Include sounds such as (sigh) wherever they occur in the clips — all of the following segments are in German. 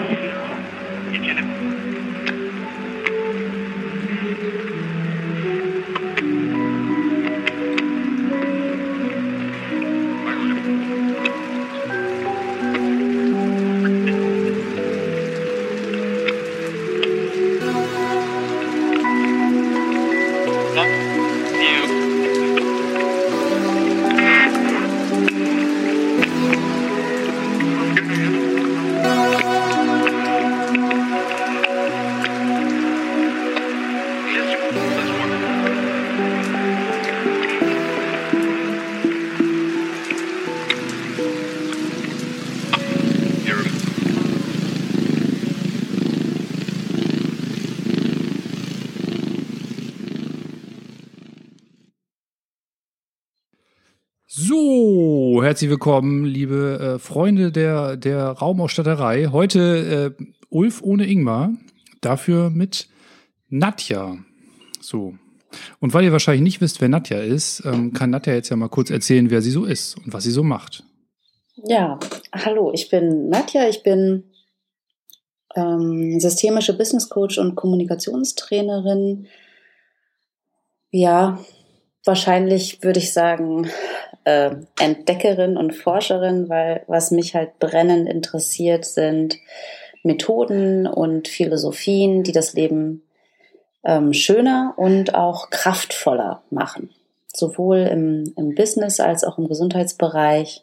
much. Herzlich willkommen, liebe äh, Freunde der, der Raumausstatterei. Heute äh, Ulf ohne Ingmar, dafür mit Nadja. So. Und weil ihr wahrscheinlich nicht wisst, wer Nadja ist, ähm, kann Nadja jetzt ja mal kurz erzählen, wer sie so ist und was sie so macht. Ja, hallo, ich bin Nadja, ich bin ähm, systemische Business Coach und Kommunikationstrainerin. Ja, wahrscheinlich würde ich sagen, äh, Entdeckerin und Forscherin, weil was mich halt brennend interessiert, sind Methoden und Philosophien, die das Leben ähm, schöner und auch kraftvoller machen. Sowohl im, im Business als auch im Gesundheitsbereich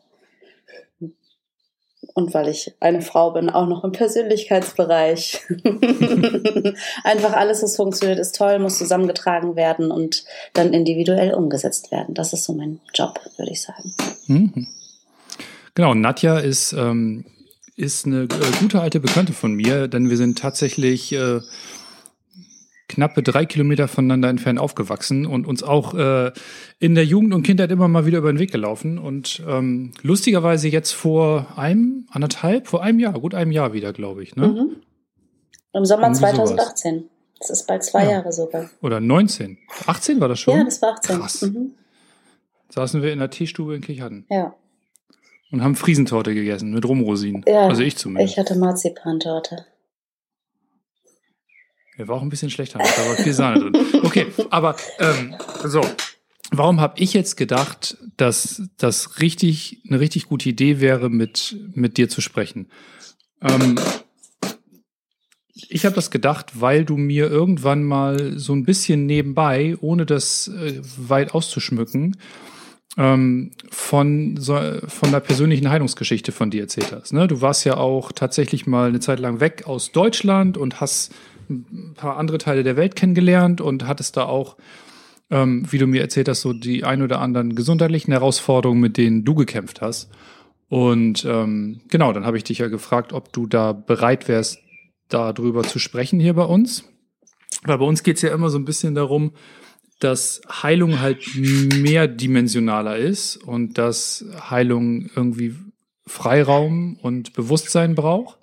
und weil ich eine Frau bin, auch noch im Persönlichkeitsbereich. (laughs) Einfach alles, was funktioniert, ist toll, muss zusammengetragen werden und dann individuell umgesetzt werden. Das ist so mein Job, würde ich sagen. Mhm. Genau, Nadja ist, ähm, ist eine äh, gute alte Bekannte von mir, denn wir sind tatsächlich äh, knappe drei Kilometer voneinander entfernt aufgewachsen und uns auch äh, in der Jugend und Kindheit immer mal wieder über den Weg gelaufen. Und ähm, lustigerweise jetzt vor einem, anderthalb, vor einem Jahr, gut einem Jahr wieder, glaube ich. Ne? Mhm. Im Sommer Irgendwie 2018. Sowas. Das ist bald zwei ja. Jahre sogar. Oder 19. 18 war das schon? Ja, das war 18. Krass. Mhm. Saßen wir in der Teestube in Kichhatten. Ja. Und haben Friesentorte gegessen mit Rumrosinen. Ja, also ich zumindest. Ich hatte Marzipantorte. Der war auch ein bisschen schlechter, da war viel Sahne drin. Okay, aber ähm, so. Warum habe ich jetzt gedacht, dass das richtig eine richtig gute Idee wäre, mit mit dir zu sprechen? Ähm, ich habe das gedacht, weil du mir irgendwann mal so ein bisschen nebenbei, ohne das äh, weit auszuschmücken, ähm, von, so, von der persönlichen Heilungsgeschichte von dir erzählt hast. Ne? Du warst ja auch tatsächlich mal eine Zeit lang weg aus Deutschland und hast ein paar andere Teile der Welt kennengelernt und hattest da auch, ähm, wie du mir erzählt hast, so die ein oder anderen gesundheitlichen Herausforderungen, mit denen du gekämpft hast. Und ähm, genau, dann habe ich dich ja gefragt, ob du da bereit wärst, darüber zu sprechen hier bei uns. Weil bei uns geht es ja immer so ein bisschen darum, dass Heilung halt mehrdimensionaler ist und dass Heilung irgendwie Freiraum und Bewusstsein braucht.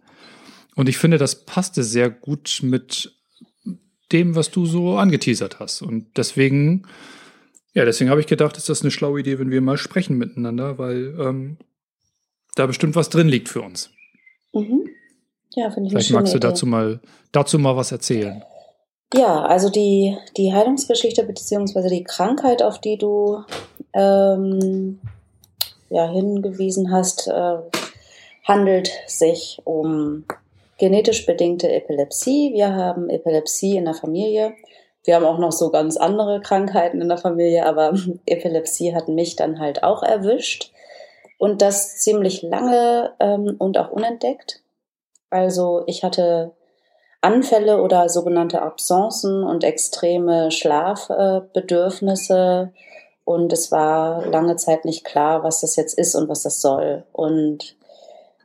Und ich finde, das passte sehr gut mit dem, was du so angeteasert hast. Und deswegen, ja, deswegen habe ich gedacht, ist das eine schlaue Idee, wenn wir mal sprechen miteinander, weil ähm, da bestimmt was drin liegt für uns. Mhm. Ja, finde ich Vielleicht magst du dazu mal, dazu mal was erzählen. Ja, also die, die Heilungsgeschichte beziehungsweise die Krankheit, auf die du ähm, ja, hingewiesen hast, äh, handelt sich um genetisch bedingte Epilepsie. Wir haben Epilepsie in der Familie. Wir haben auch noch so ganz andere Krankheiten in der Familie, aber (laughs) Epilepsie hat mich dann halt auch erwischt. Und das ziemlich lange ähm, und auch unentdeckt. Also ich hatte Anfälle oder sogenannte Absenzen und extreme Schlafbedürfnisse. Und es war lange Zeit nicht klar, was das jetzt ist und was das soll. Und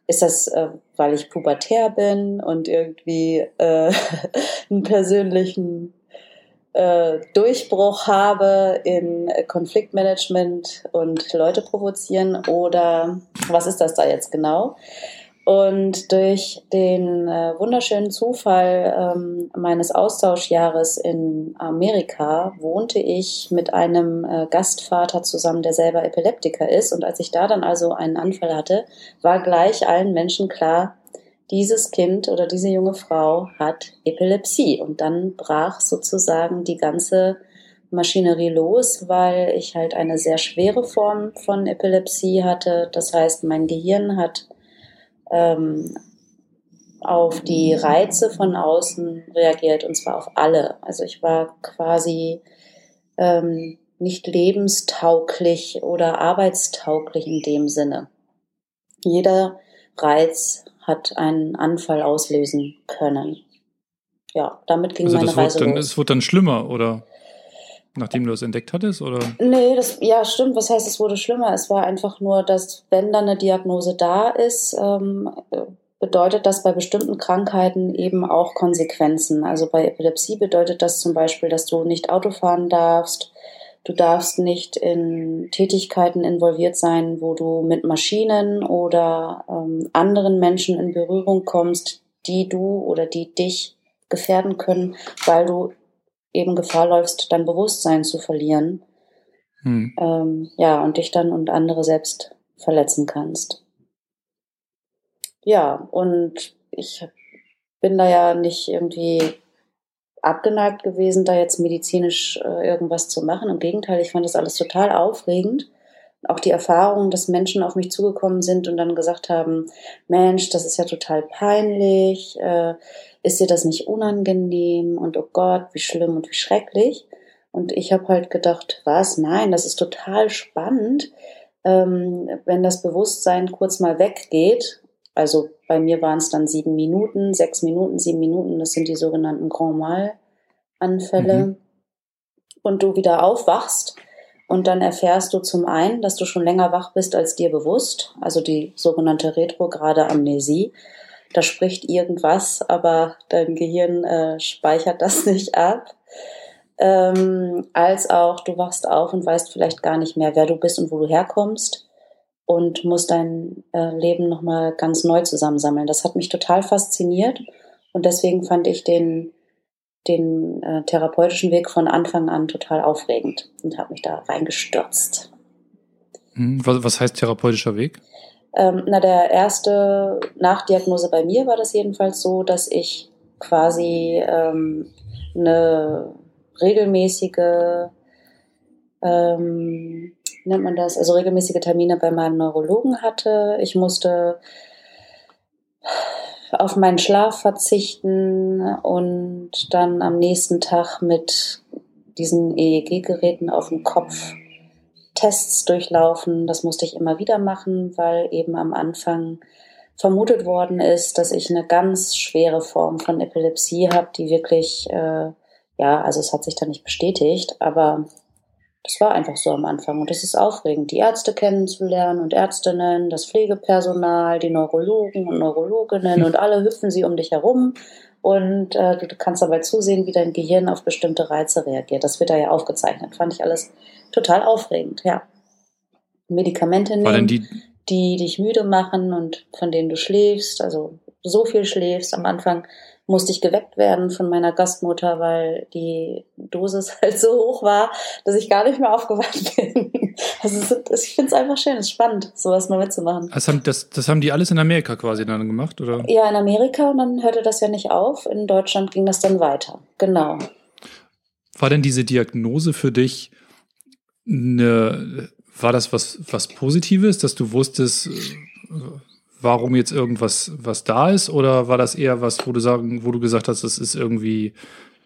ist das, äh, weil ich pubertär bin und irgendwie äh, (laughs) einen persönlichen äh, Durchbruch habe in Konfliktmanagement und Leute provozieren oder was ist das da jetzt genau? Und durch den äh, wunderschönen Zufall ähm, meines Austauschjahres in Amerika wohnte ich mit einem äh, Gastvater zusammen, der selber Epileptiker ist. Und als ich da dann also einen Anfall hatte, war gleich allen Menschen klar, dieses Kind oder diese junge Frau hat Epilepsie. Und dann brach sozusagen die ganze Maschinerie los, weil ich halt eine sehr schwere Form von Epilepsie hatte. Das heißt, mein Gehirn hat ähm, auf die Reize von außen reagiert und zwar auf alle. Also ich war quasi ähm, nicht lebenstauglich oder arbeitstauglich in dem Sinne. Jeder Reiz hat einen Anfall auslösen können. Ja, damit ging also meine Reise wird dann, los. Es wird dann schlimmer, oder? Nachdem du es entdeckt hattest, oder? Nee, das, ja, stimmt. Was heißt, es wurde schlimmer? Es war einfach nur, dass, wenn dann eine Diagnose da ist, ähm, bedeutet das bei bestimmten Krankheiten eben auch Konsequenzen. Also bei Epilepsie bedeutet das zum Beispiel, dass du nicht Auto fahren darfst, du darfst nicht in Tätigkeiten involviert sein, wo du mit Maschinen oder ähm, anderen Menschen in Berührung kommst, die du oder die dich gefährden können, weil du eben Gefahr läufst, dein Bewusstsein zu verlieren. Hm. Ähm, ja, und dich dann und andere selbst verletzen kannst. Ja, und ich bin da ja nicht irgendwie abgeneigt gewesen, da jetzt medizinisch äh, irgendwas zu machen. Im Gegenteil, ich fand das alles total aufregend. Auch die Erfahrung, dass Menschen auf mich zugekommen sind und dann gesagt haben, Mensch, das ist ja total peinlich, äh, ist dir das nicht unangenehm und oh Gott, wie schlimm und wie schrecklich. Und ich habe halt gedacht, was? Nein, das ist total spannend, ähm, wenn das Bewusstsein kurz mal weggeht. Also bei mir waren es dann sieben Minuten, sechs Minuten, sieben Minuten. Das sind die sogenannten Grand Mal-Anfälle. Mhm. Und du wieder aufwachst und dann erfährst du zum einen, dass du schon länger wach bist als dir bewusst, also die sogenannte retrograde Amnesie da spricht irgendwas, aber dein Gehirn äh, speichert das (laughs) nicht ab. Ähm, als auch du wachst auf und weißt vielleicht gar nicht mehr, wer du bist und wo du herkommst und musst dein äh, Leben nochmal ganz neu zusammensammeln. Das hat mich total fasziniert und deswegen fand ich den, den äh, therapeutischen Weg von Anfang an total aufregend und habe mich da reingestürzt. Hm, was, was heißt therapeutischer Weg? Ähm, na, der erste Nachdiagnose bei mir war das jedenfalls so, dass ich quasi ähm, eine regelmäßige, ähm, nennt man das, also regelmäßige Termine bei meinem Neurologen hatte. Ich musste auf meinen Schlaf verzichten und dann am nächsten Tag mit diesen EEG-Geräten auf dem Kopf Tests durchlaufen. Das musste ich immer wieder machen, weil eben am Anfang vermutet worden ist, dass ich eine ganz schwere Form von Epilepsie habe, die wirklich, äh, ja, also es hat sich da nicht bestätigt, aber das war einfach so am Anfang und das ist aufregend, die Ärzte kennenzulernen und Ärztinnen, das Pflegepersonal, die Neurologen und Neurologinnen (laughs) und alle hüpfen sie um dich herum und äh, du kannst dabei zusehen, wie dein Gehirn auf bestimmte Reize reagiert. Das wird da ja aufgezeichnet. Fand ich alles total aufregend, ja. Medikamente nehmen, die, die dich müde machen und von denen du schläfst, also so viel schläfst. Am Anfang musste ich geweckt werden von meiner Gastmutter, weil die Dosis (laughs) halt so hoch war, dass ich gar nicht mehr aufgewacht (laughs) bin. Also ich finde es einfach schön, es ist spannend, sowas mal mitzumachen. Das haben, das, das haben die alles in Amerika quasi dann gemacht, oder? Ja, in Amerika und dann hörte das ja nicht auf. In Deutschland ging das dann weiter. Genau. War denn diese Diagnose für dich eine, war das was, was Positives, dass du wusstest, äh, warum jetzt irgendwas was da ist, oder war das eher was, wo du sagen, wo du gesagt hast, das ist irgendwie,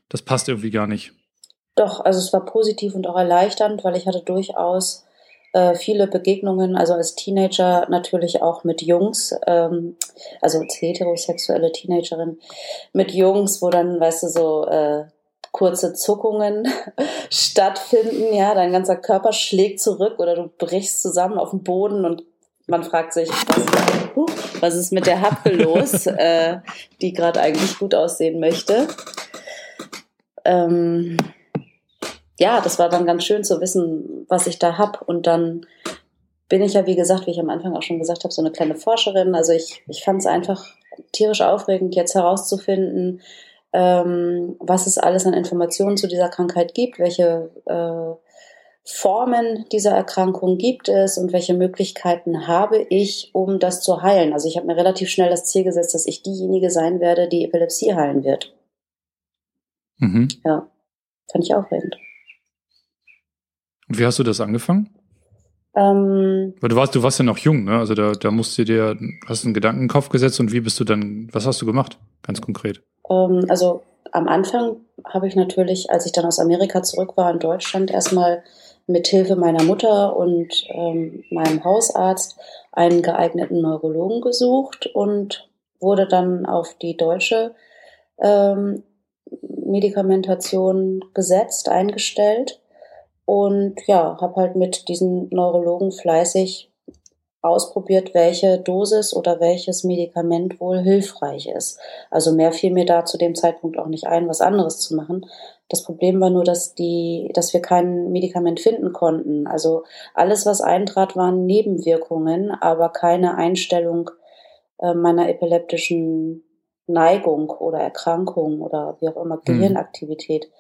das passt irgendwie gar nicht? Doch, also es war positiv und auch erleichternd, weil ich hatte durchaus äh, viele Begegnungen, also als Teenager natürlich auch mit Jungs, ähm, also als heterosexuelle Teenagerin mit Jungs, wo dann, weißt du, so äh, kurze Zuckungen (laughs) stattfinden, ja, dein ganzer Körper schlägt zurück oder du brichst zusammen auf dem Boden und man fragt sich, was, was ist mit der Happe los, (laughs) äh, die gerade eigentlich gut aussehen möchte. Ähm, ja, das war dann ganz schön zu wissen, was ich da hab. Und dann bin ich ja, wie gesagt, wie ich am Anfang auch schon gesagt habe, so eine kleine Forscherin. Also ich, ich fand es einfach tierisch aufregend, jetzt herauszufinden, ähm, was es alles an Informationen zu dieser Krankheit gibt, welche äh, Formen dieser Erkrankung gibt es und welche Möglichkeiten habe ich, um das zu heilen. Also ich habe mir relativ schnell das Ziel gesetzt, dass ich diejenige sein werde, die Epilepsie heilen wird. Mhm. Ja, fand ich aufregend. Und wie hast du das angefangen? Ähm, Weil du warst, du warst ja noch jung, ne? Also da, da musst du dir, hast einen Gedanken in den Kopf gesetzt und wie bist du dann, was hast du gemacht, ganz konkret? Ähm, also am Anfang habe ich natürlich, als ich dann aus Amerika zurück war in Deutschland, erstmal mit Hilfe meiner Mutter und ähm, meinem Hausarzt einen geeigneten Neurologen gesucht und wurde dann auf die deutsche ähm, Medikamentation gesetzt, eingestellt und ja, habe halt mit diesen Neurologen fleißig ausprobiert, welche Dosis oder welches Medikament wohl hilfreich ist. Also mehr fiel mir da zu dem Zeitpunkt auch nicht ein, was anderes zu machen. Das Problem war nur, dass die, dass wir kein Medikament finden konnten. Also alles, was eintrat, waren Nebenwirkungen, aber keine Einstellung äh, meiner epileptischen Neigung oder Erkrankung oder wie auch immer mhm. Gehirnaktivität.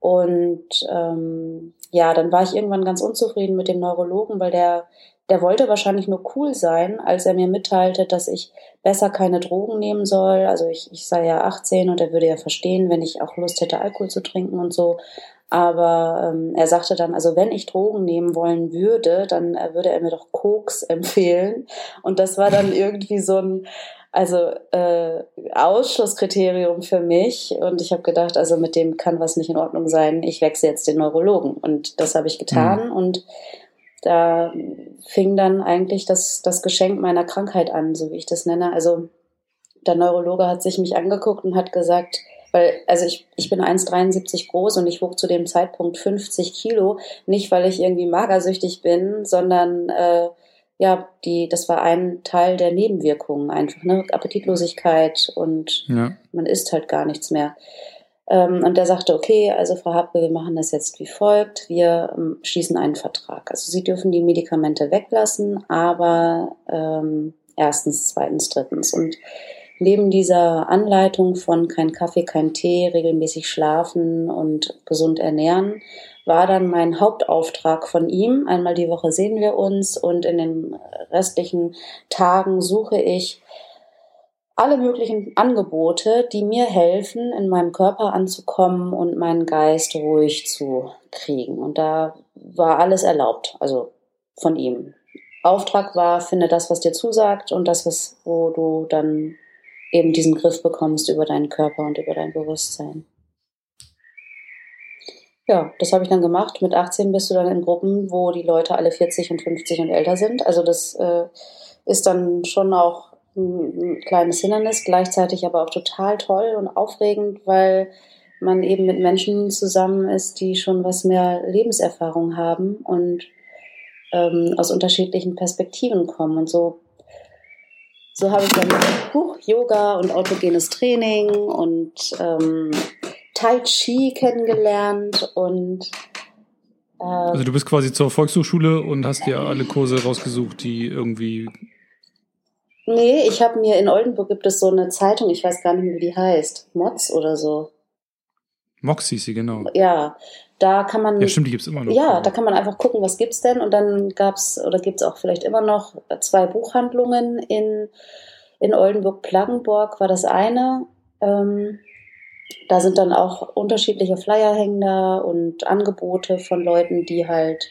Und ähm, ja, dann war ich irgendwann ganz unzufrieden mit dem Neurologen, weil der der wollte wahrscheinlich nur cool sein, als er mir mitteilte, dass ich besser keine Drogen nehmen soll. Also ich, ich sei ja 18 und er würde ja verstehen, wenn ich auch Lust hätte, Alkohol zu trinken und so. Aber ähm, er sagte dann, also wenn ich Drogen nehmen wollen würde, dann äh, würde er mir doch Koks (laughs) empfehlen. Und das war dann irgendwie so ein, also äh, Ausschlusskriterium für mich. Und ich habe gedacht, also mit dem kann was nicht in Ordnung sein. Ich wechsle jetzt den Neurologen. Und das habe ich getan. Mhm. Und da fing dann eigentlich das, das Geschenk meiner Krankheit an, so wie ich das nenne. Also der Neurologe hat sich mich angeguckt und hat gesagt, weil, also ich, ich bin 1,73 groß und ich wog zu dem Zeitpunkt 50 Kilo, nicht weil ich irgendwie magersüchtig bin, sondern äh, ja, die, das war ein Teil der Nebenwirkungen einfach, ne? Appetitlosigkeit und ja. man isst halt gar nichts mehr. Ähm, und der sagte, okay, also Frau Happe, wir machen das jetzt wie folgt. Wir ähm, schließen einen Vertrag. Also Sie dürfen die Medikamente weglassen, aber ähm, erstens, zweitens, drittens. Und neben dieser Anleitung von kein Kaffee, kein Tee, regelmäßig schlafen und gesund ernähren, war dann mein Hauptauftrag von ihm. Einmal die Woche sehen wir uns und in den restlichen Tagen suche ich alle möglichen Angebote, die mir helfen, in meinem Körper anzukommen und meinen Geist ruhig zu kriegen. Und da war alles erlaubt, also von ihm. Auftrag war, finde das, was dir zusagt und das, was, wo du dann eben diesen Griff bekommst über deinen Körper und über dein Bewusstsein. Ja, das habe ich dann gemacht. Mit 18 bist du dann in Gruppen, wo die Leute alle 40 und 50 und älter sind. Also das äh, ist dann schon auch ein kleines Hindernis, gleichzeitig aber auch total toll und aufregend, weil man eben mit Menschen zusammen ist, die schon was mehr Lebenserfahrung haben und ähm, aus unterschiedlichen Perspektiven kommen. Und so, so habe ich dann Buch, Yoga und autogenes Training und ähm, Tai Chi kennengelernt und äh, also du bist quasi zur Volkshochschule und hast dir alle Kurse rausgesucht, die irgendwie Nee, ich habe mir in Oldenburg gibt es so eine Zeitung, ich weiß gar nicht mehr, wie die heißt. Mods oder so. Mox hieß sie, genau. Ja, da kann man. Ja, stimmt, die gibt's immer noch. Ja, da kann man einfach gucken, was gibt's denn. Und dann gab's oder gibt's auch vielleicht immer noch zwei Buchhandlungen in, in Oldenburg-Plaggenburg, war das eine. Ähm, da sind dann auch unterschiedliche Flyer hängen da und Angebote von Leuten, die halt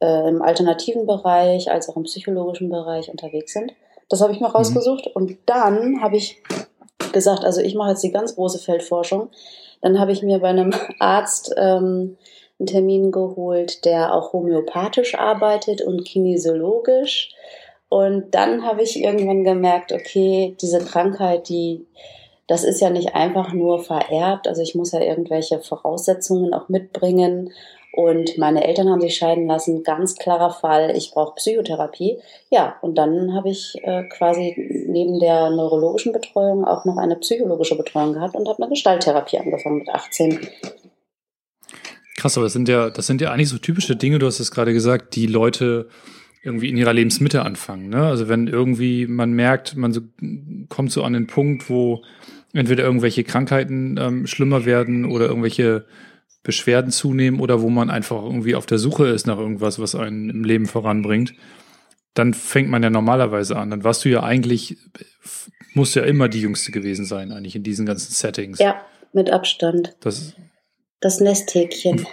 äh, im alternativen Bereich als auch im psychologischen Bereich unterwegs sind. Das habe ich mir mhm. rausgesucht. Mhm. Und dann habe ich gesagt, also ich mache jetzt die ganz große Feldforschung. Dann habe ich mir bei einem (laughs) Arzt ähm, einen Termin geholt, der auch homöopathisch arbeitet und kinesiologisch. Und dann habe ich irgendwann gemerkt, okay, diese Krankheit, die, das ist ja nicht einfach nur vererbt. Also ich muss ja irgendwelche Voraussetzungen auch mitbringen. Und meine Eltern haben sich scheiden lassen, ganz klarer Fall, ich brauche Psychotherapie. Ja, und dann habe ich äh, quasi neben der neurologischen Betreuung auch noch eine psychologische Betreuung gehabt und habe eine Gestalttherapie angefangen mit 18. Krass, aber das sind ja, das sind ja eigentlich so typische Dinge, du hast es gerade gesagt, die Leute irgendwie in ihrer Lebensmitte anfangen. Ne? Also wenn irgendwie man merkt, man so, kommt so an den Punkt, wo entweder irgendwelche Krankheiten ähm, schlimmer werden oder irgendwelche Beschwerden zunehmen oder wo man einfach irgendwie auf der Suche ist nach irgendwas, was einen im Leben voranbringt, dann fängt man ja normalerweise an. Dann warst du ja eigentlich, musst ja immer die Jüngste gewesen sein, eigentlich in diesen ganzen Settings. Ja, mit Abstand. Das, das Nesthäkchen.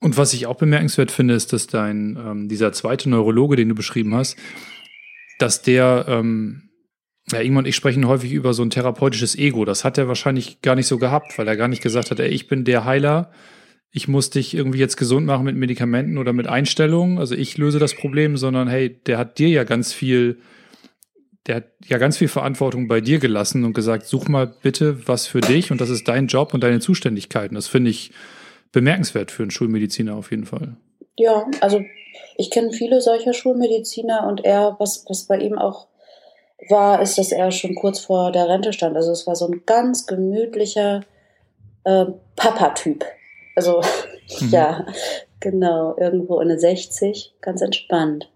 Und was ich auch bemerkenswert finde, ist, dass dein, ähm, dieser zweite Neurologe, den du beschrieben hast, dass der, ähm, ja, Ingmar und ich sprechen häufig über so ein therapeutisches Ego. Das hat er wahrscheinlich gar nicht so gehabt, weil er gar nicht gesagt hat, ey, ich bin der Heiler, ich muss dich irgendwie jetzt gesund machen mit Medikamenten oder mit Einstellungen. Also ich löse das Problem, sondern hey, der hat dir ja ganz viel, der hat ja ganz viel Verantwortung bei dir gelassen und gesagt, such mal bitte was für dich und das ist dein Job und deine Zuständigkeiten. Das finde ich bemerkenswert für einen Schulmediziner auf jeden Fall. Ja, also ich kenne viele solcher Schulmediziner und er, was, was bei ihm auch war, ist, dass er schon kurz vor der Rente stand. Also es war so ein ganz gemütlicher äh, Papa-Typ. Also mhm. (laughs) ja, genau, irgendwo in 60, ganz entspannt.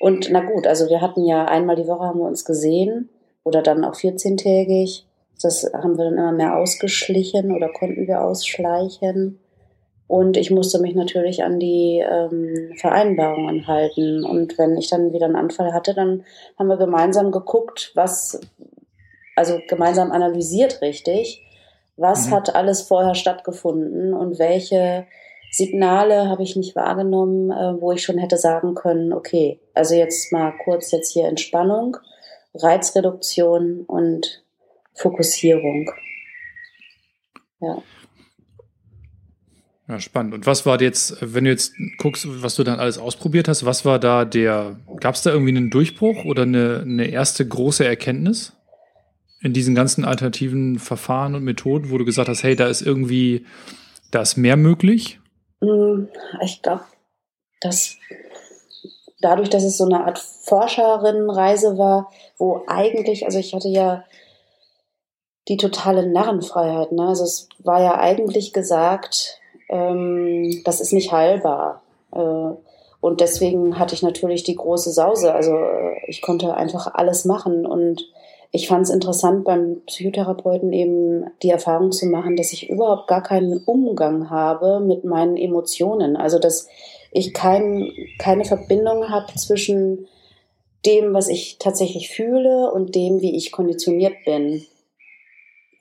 Und na gut, also wir hatten ja einmal die Woche haben wir uns gesehen oder dann auch 14-tägig. Das haben wir dann immer mehr ausgeschlichen oder konnten wir ausschleichen. Und ich musste mich natürlich an die ähm, Vereinbarungen halten. Und wenn ich dann wieder einen Anfall hatte, dann haben wir gemeinsam geguckt, was, also gemeinsam analysiert richtig, was mhm. hat alles vorher stattgefunden und welche Signale habe ich nicht wahrgenommen, äh, wo ich schon hätte sagen können, okay, also jetzt mal kurz jetzt hier Entspannung, Reizreduktion und Fokussierung. Ja. Ja, spannend. Und was war jetzt, wenn du jetzt guckst, was du dann alles ausprobiert hast, was war da der, gab es da irgendwie einen Durchbruch oder eine, eine erste große Erkenntnis in diesen ganzen alternativen Verfahren und Methoden, wo du gesagt hast, hey, da ist irgendwie, da ist mehr möglich? Hm, ich glaube, dass dadurch, dass es so eine Art Forscherinnenreise war, wo eigentlich, also ich hatte ja die totale Narrenfreiheit. Ne? Also es war ja eigentlich gesagt, ähm, das ist nicht heilbar. Äh, und deswegen hatte ich natürlich die große Sause. Also äh, ich konnte einfach alles machen. Und ich fand es interessant, beim Psychotherapeuten eben die Erfahrung zu machen, dass ich überhaupt gar keinen Umgang habe mit meinen Emotionen. Also dass ich kein, keine Verbindung habe zwischen dem, was ich tatsächlich fühle und dem, wie ich konditioniert bin.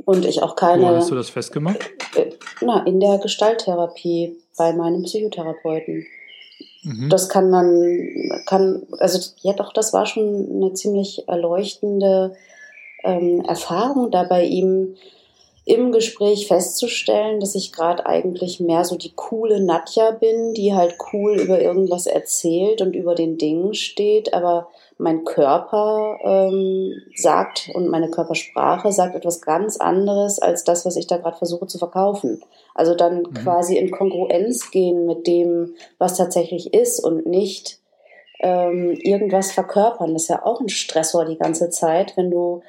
Und ich auch keine. Wo hast du das festgemacht? Äh, na, in der Gestalttherapie bei meinem Psychotherapeuten. Mhm. Das kann man, kann, also ja doch, das war schon eine ziemlich erleuchtende ähm, Erfahrung, da bei ihm im Gespräch festzustellen, dass ich gerade eigentlich mehr so die coole Nadja bin, die halt cool über irgendwas erzählt und über den Dingen steht, aber mein Körper ähm, sagt und meine Körpersprache sagt etwas ganz anderes als das, was ich da gerade versuche zu verkaufen. Also dann mhm. quasi in Kongruenz gehen mit dem, was tatsächlich ist und nicht ähm, irgendwas verkörpern. Das ist ja auch ein Stressor die ganze Zeit, wenn du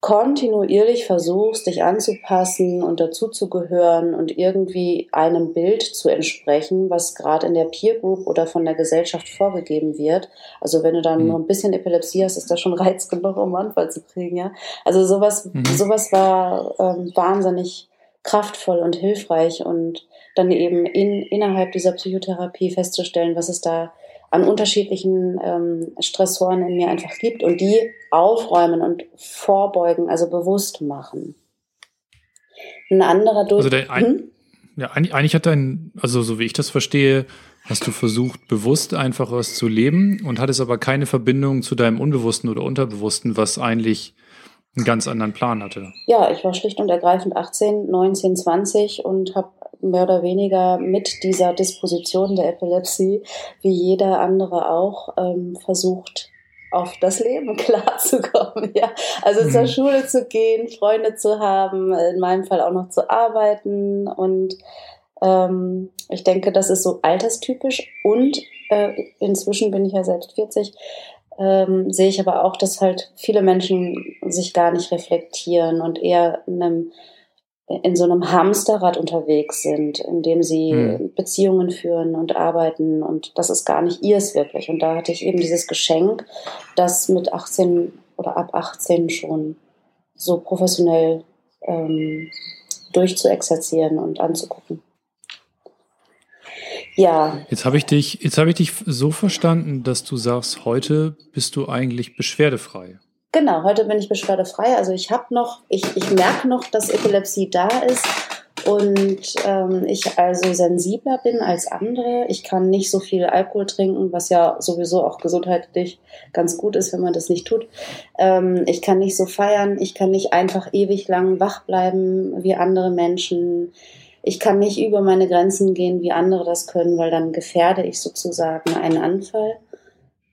kontinuierlich versuchst, dich anzupassen und dazuzugehören und irgendwie einem Bild zu entsprechen, was gerade in der Peer Group oder von der Gesellschaft vorgegeben wird. Also wenn du dann mhm. nur ein bisschen Epilepsie hast, ist das schon (laughs) Reiz genug, um einen Anfall zu kriegen, ja. Also sowas, mhm. sowas war ähm, wahnsinnig kraftvoll und hilfreich und dann eben in, innerhalb dieser Psychotherapie festzustellen, was es da an unterschiedlichen ähm, Stressoren in mir einfach gibt und die aufräumen und vorbeugen, also bewusst machen. Ein anderer durch. Also der, ein, hm? ja, eigentlich, eigentlich hat dein, also so wie ich das verstehe, hast du versucht, bewusst einfach was zu leben und hattest aber keine Verbindung zu deinem Unbewussten oder Unterbewussten, was eigentlich einen ganz anderen Plan hatte. Ja, ich war schlicht und ergreifend 18, 19, 20 und habe mehr oder weniger mit dieser Disposition der Epilepsie, wie jeder andere auch, ähm, versucht, auf das Leben (laughs) klarzukommen. Ja. Also mhm. zur Schule zu gehen, Freunde zu haben, in meinem Fall auch noch zu arbeiten. Und ähm, ich denke, das ist so alterstypisch. Und äh, inzwischen bin ich ja selbst 40. Ähm, sehe ich aber auch, dass halt viele Menschen sich gar nicht reflektieren und eher in einem in so einem Hamsterrad unterwegs sind, in dem sie mhm. Beziehungen führen und arbeiten und das ist gar nicht ihrs wirklich. Und da hatte ich eben dieses Geschenk, das mit 18 oder ab 18 schon so professionell ähm, durchzuexerzieren und anzugucken. Ja. Jetzt habe ich dich, jetzt habe ich dich so verstanden, dass du sagst, heute bist du eigentlich beschwerdefrei. Genau, heute bin ich beschwerdefrei. Also ich habe noch, ich, ich merke noch, dass Epilepsie da ist und ähm, ich also sensibler bin als andere. Ich kann nicht so viel Alkohol trinken, was ja sowieso auch gesundheitlich ganz gut ist, wenn man das nicht tut. Ähm, ich kann nicht so feiern, ich kann nicht einfach ewig lang wach bleiben wie andere Menschen. Ich kann nicht über meine Grenzen gehen, wie andere das können, weil dann gefährde ich sozusagen einen Anfall.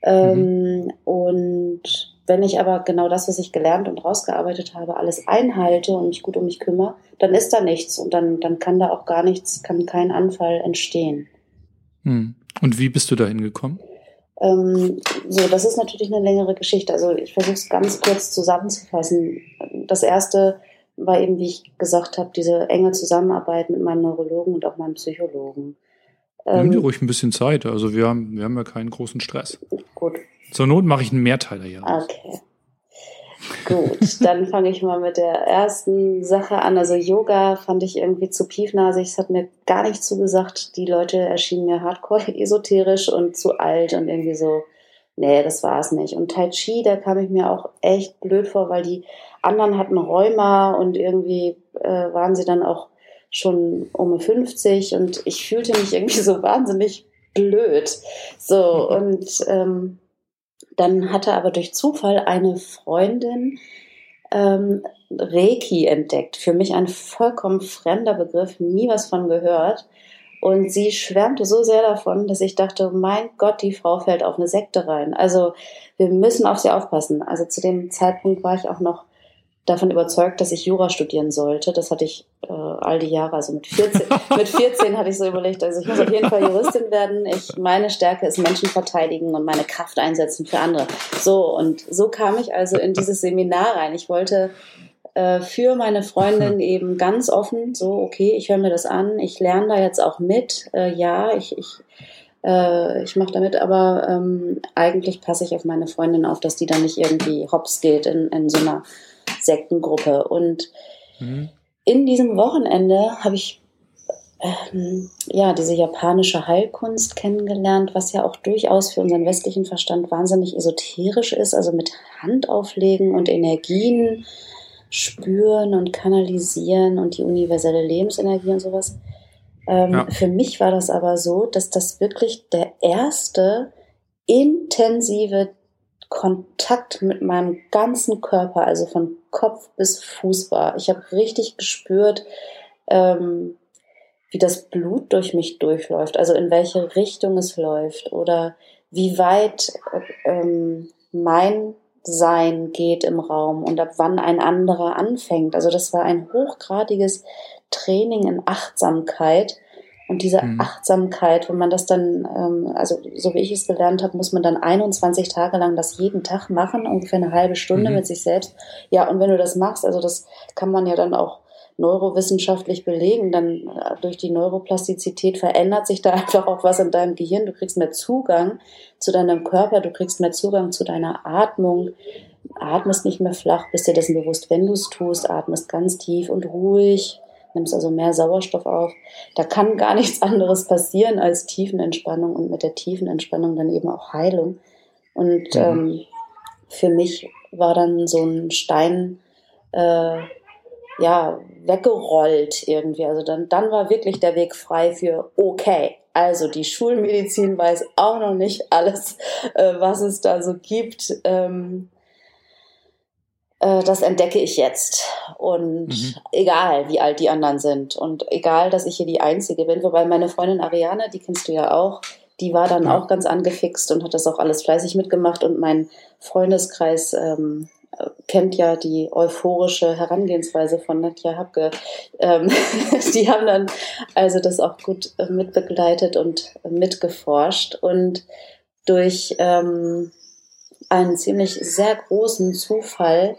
Ähm, mhm. Und wenn ich aber genau das, was ich gelernt und rausgearbeitet habe, alles einhalte und mich gut um mich kümmere, dann ist da nichts und dann, dann kann da auch gar nichts, kann kein Anfall entstehen. Hm. Und wie bist du da hingekommen? Ähm, so, das ist natürlich eine längere Geschichte. Also ich versuche es ganz kurz zusammenzufassen. Das erste war eben, wie ich gesagt habe, diese enge Zusammenarbeit mit meinem Neurologen und auch meinem Psychologen. Nimm dir ähm, ruhig ein bisschen Zeit. Also wir haben, wir haben ja keinen großen Stress. Gut. Zur Not mache ich einen Mehrteiler hier. Okay. Gut, dann fange ich mal mit der ersten Sache an. Also Yoga fand ich irgendwie zu piefnasig. Es hat mir gar nicht zugesagt. Die Leute erschienen mir hardcore (laughs) esoterisch und zu alt und irgendwie so, nee, das war es nicht. Und Tai Chi, da kam ich mir auch echt blöd vor, weil die anderen hatten Rheuma und irgendwie äh, waren sie dann auch schon um 50 und ich fühlte mich irgendwie so wahnsinnig blöd. So, und ähm, dann hatte aber durch Zufall eine Freundin ähm, Reiki entdeckt. Für mich ein vollkommen fremder Begriff, nie was von gehört. Und sie schwärmte so sehr davon, dass ich dachte, mein Gott, die Frau fällt auf eine Sekte rein. Also wir müssen auf sie aufpassen. Also zu dem Zeitpunkt war ich auch noch davon überzeugt, dass ich Jura studieren sollte. Das hatte ich äh, all die Jahre, also mit 14, (laughs) mit 14 hatte ich so überlegt, also ich muss auf jeden Fall Juristin werden. Ich, meine Stärke ist Menschen verteidigen und meine Kraft einsetzen für andere. So, und so kam ich also in dieses Seminar rein. Ich wollte äh, für meine Freundin eben ganz offen, so, okay, ich höre mir das an, ich lerne da jetzt auch mit. Äh, ja, ich, ich, äh, ich mache damit, aber ähm, eigentlich passe ich auf meine Freundin auf, dass die da nicht irgendwie hops geht in, in so einer Sektengruppe. Und mhm. in diesem Wochenende habe ich ähm, ja diese japanische Heilkunst kennengelernt, was ja auch durchaus für unseren westlichen Verstand wahnsinnig esoterisch ist, also mit Handauflegen und Energien spüren und kanalisieren und die universelle Lebensenergie und sowas. Ähm, ja. Für mich war das aber so, dass das wirklich der erste intensive Kontakt mit meinem ganzen Körper, also von Kopf bis Fuß war. Ich habe richtig gespürt, ähm, wie das Blut durch mich durchläuft, also in welche Richtung es läuft oder wie weit ähm, mein Sein geht im Raum und ab wann ein anderer anfängt. Also das war ein hochgradiges Training in Achtsamkeit und diese mhm. Achtsamkeit, wenn man das dann, ähm, also so wie ich es gelernt habe, muss man dann 21 Tage lang das jeden Tag machen, ungefähr eine halbe Stunde mhm. mit sich selbst. Ja, und wenn du das machst, also das kann man ja dann auch neurowissenschaftlich belegen, dann äh, durch die Neuroplastizität verändert sich da (laughs) einfach auch was in deinem Gehirn. Du kriegst mehr Zugang zu deinem Körper, du kriegst mehr Zugang zu deiner Atmung, atmest nicht mehr flach, bist dir dessen bewusst, wenn du es tust, atmest ganz tief und ruhig, nimmst also mehr Sauerstoff auf. Da kann gar nichts (laughs) anderes passieren als Tiefenentspannung und mit der Tiefenentspannung dann eben auch Heilung. Und mhm. ähm, für mich war dann so ein Stein äh, ja weggerollt irgendwie. Also dann, dann war wirklich der Weg frei für okay. Also die Schulmedizin weiß auch noch nicht alles, äh, was es da so gibt. Ähm, äh, das entdecke ich jetzt. Und mhm. egal, wie alt die anderen sind und egal, dass ich hier die Einzige bin, wobei meine Freundin Ariane, die kennst du ja auch, die war dann ja. auch ganz angefixt und hat das auch alles fleißig mitgemacht und mein Freundeskreis ähm, kennt ja die euphorische Herangehensweise von Nadja Habke. Ähm, (laughs) die haben dann also das auch gut äh, mitbegleitet und mitgeforscht und durch ähm, einen ziemlich sehr großen Zufall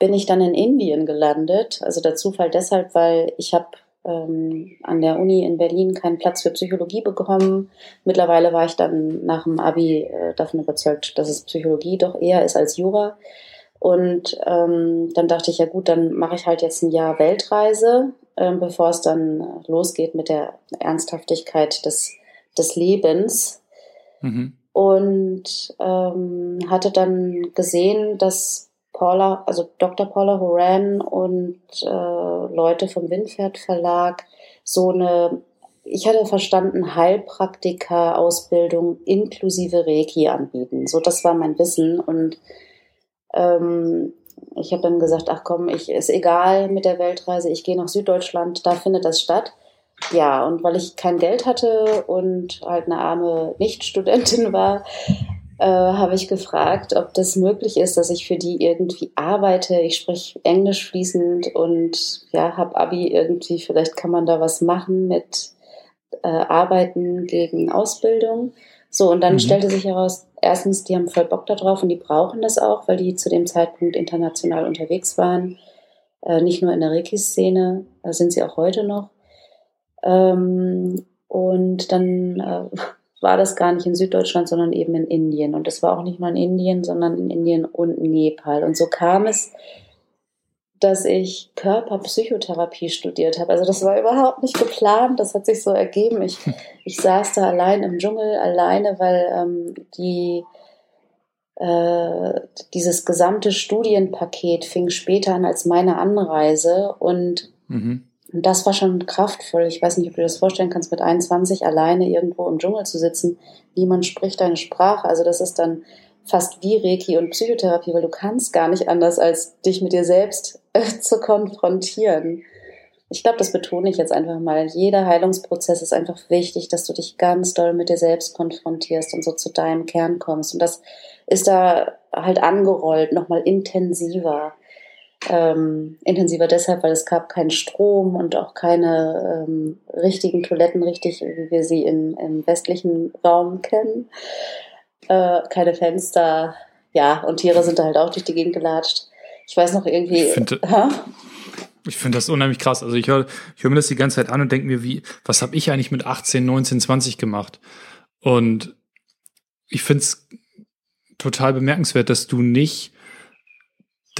bin ich dann in Indien gelandet. Also der Zufall deshalb, weil ich habe ähm, an der Uni in Berlin keinen Platz für Psychologie bekommen. Mittlerweile war ich dann nach dem Abi äh, davon überzeugt, dass es Psychologie doch eher ist als Jura. Und ähm, dann dachte ich, ja gut, dann mache ich halt jetzt ein Jahr Weltreise äh, bevor es dann losgeht mit der Ernsthaftigkeit des, des Lebens. Mhm. Und ähm, hatte dann gesehen, dass Paula, also Dr. Paula Horan und äh, Leute vom Windpferd Verlag so eine, ich hatte verstanden, Heilpraktika-Ausbildung inklusive Reiki anbieten. So, das war mein Wissen und ähm, ich habe dann gesagt, ach komm, ich ist egal mit der Weltreise, ich gehe nach Süddeutschland, da findet das statt. Ja, und weil ich kein Geld hatte und halt eine arme Nichtstudentin (laughs) war, äh, habe ich gefragt, ob das möglich ist, dass ich für die irgendwie arbeite. Ich spreche Englisch fließend und ja, habe Abi irgendwie, vielleicht kann man da was machen mit äh, Arbeiten gegen Ausbildung. So, und dann mhm. stellte sich heraus, erstens, die haben voll Bock darauf und die brauchen das auch, weil die zu dem Zeitpunkt international unterwegs waren. Äh, nicht nur in der Reiki-Szene, da sind sie auch heute noch. Ähm, und dann äh, war das gar nicht in Süddeutschland, sondern eben in Indien. Und es war auch nicht nur in Indien, sondern in Indien und Nepal. Und so kam es, dass ich Körperpsychotherapie studiert habe. Also das war überhaupt nicht geplant, das hat sich so ergeben. Ich, (laughs) ich saß da allein im Dschungel, alleine, weil ähm, die äh, dieses gesamte Studienpaket fing später an als meine Anreise und, mhm. Und das war schon kraftvoll. Ich weiß nicht, ob du dir das vorstellen kannst, mit 21 alleine irgendwo im Dschungel zu sitzen. Niemand spricht deine Sprache. Also das ist dann fast wie Reiki und Psychotherapie, weil du kannst gar nicht anders, als dich mit dir selbst äh, zu konfrontieren. Ich glaube, das betone ich jetzt einfach mal. Jeder Heilungsprozess ist einfach wichtig, dass du dich ganz doll mit dir selbst konfrontierst und so zu deinem Kern kommst. Und das ist da halt angerollt, nochmal intensiver. Ähm, intensiver deshalb, weil es gab keinen Strom und auch keine ähm, richtigen Toiletten, richtig wie wir sie im, im westlichen Raum kennen äh, keine Fenster. Ja, und Tiere sind da halt auch durch die Gegend gelatscht. Ich weiß noch irgendwie. Ich finde find das unheimlich krass. Also ich höre ich hör mir das die ganze Zeit an und denke mir, wie, was habe ich eigentlich mit 18, 19, 20 gemacht? Und ich finde es total bemerkenswert, dass du nicht,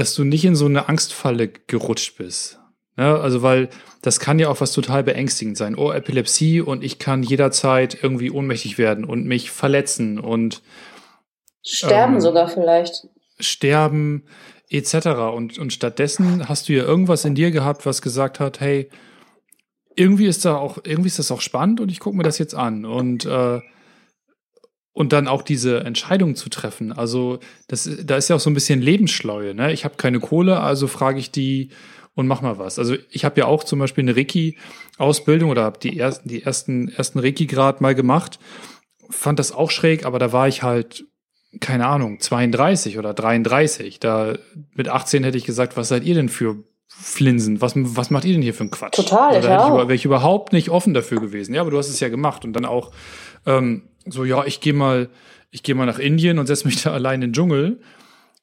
dass du nicht in so eine Angstfalle gerutscht bist. Ja, also weil das kann ja auch was total beängstigend sein. Oh, Epilepsie und ich kann jederzeit irgendwie ohnmächtig werden und mich verletzen und sterben ähm, sogar vielleicht. Sterben etc. Und, und stattdessen hast du ja irgendwas in dir gehabt, was gesagt hat, hey, irgendwie ist da auch, irgendwie ist das auch spannend und ich gucke mir das jetzt an. Und äh, und dann auch diese Entscheidung zu treffen. Also das, da ist ja auch so ein bisschen Lebensschleue. Ne? Ich habe keine Kohle, also frage ich die und mach mal was. Also ich habe ja auch zum Beispiel eine Reiki-Ausbildung oder habe die ersten, die ersten, ersten Reiki-Grad mal gemacht. Fand das auch schräg, aber da war ich halt, keine Ahnung, 32 oder 33. Da mit 18 hätte ich gesagt, was seid ihr denn für Flinsen? Was, was macht ihr denn hier für einen Quatsch? Total, also, da wäre ich überhaupt nicht offen dafür gewesen. Ja, aber du hast es ja gemacht und dann auch ähm, so, ja, ich gehe mal, ich gehe mal nach Indien und setze mich da (laughs) allein in den Dschungel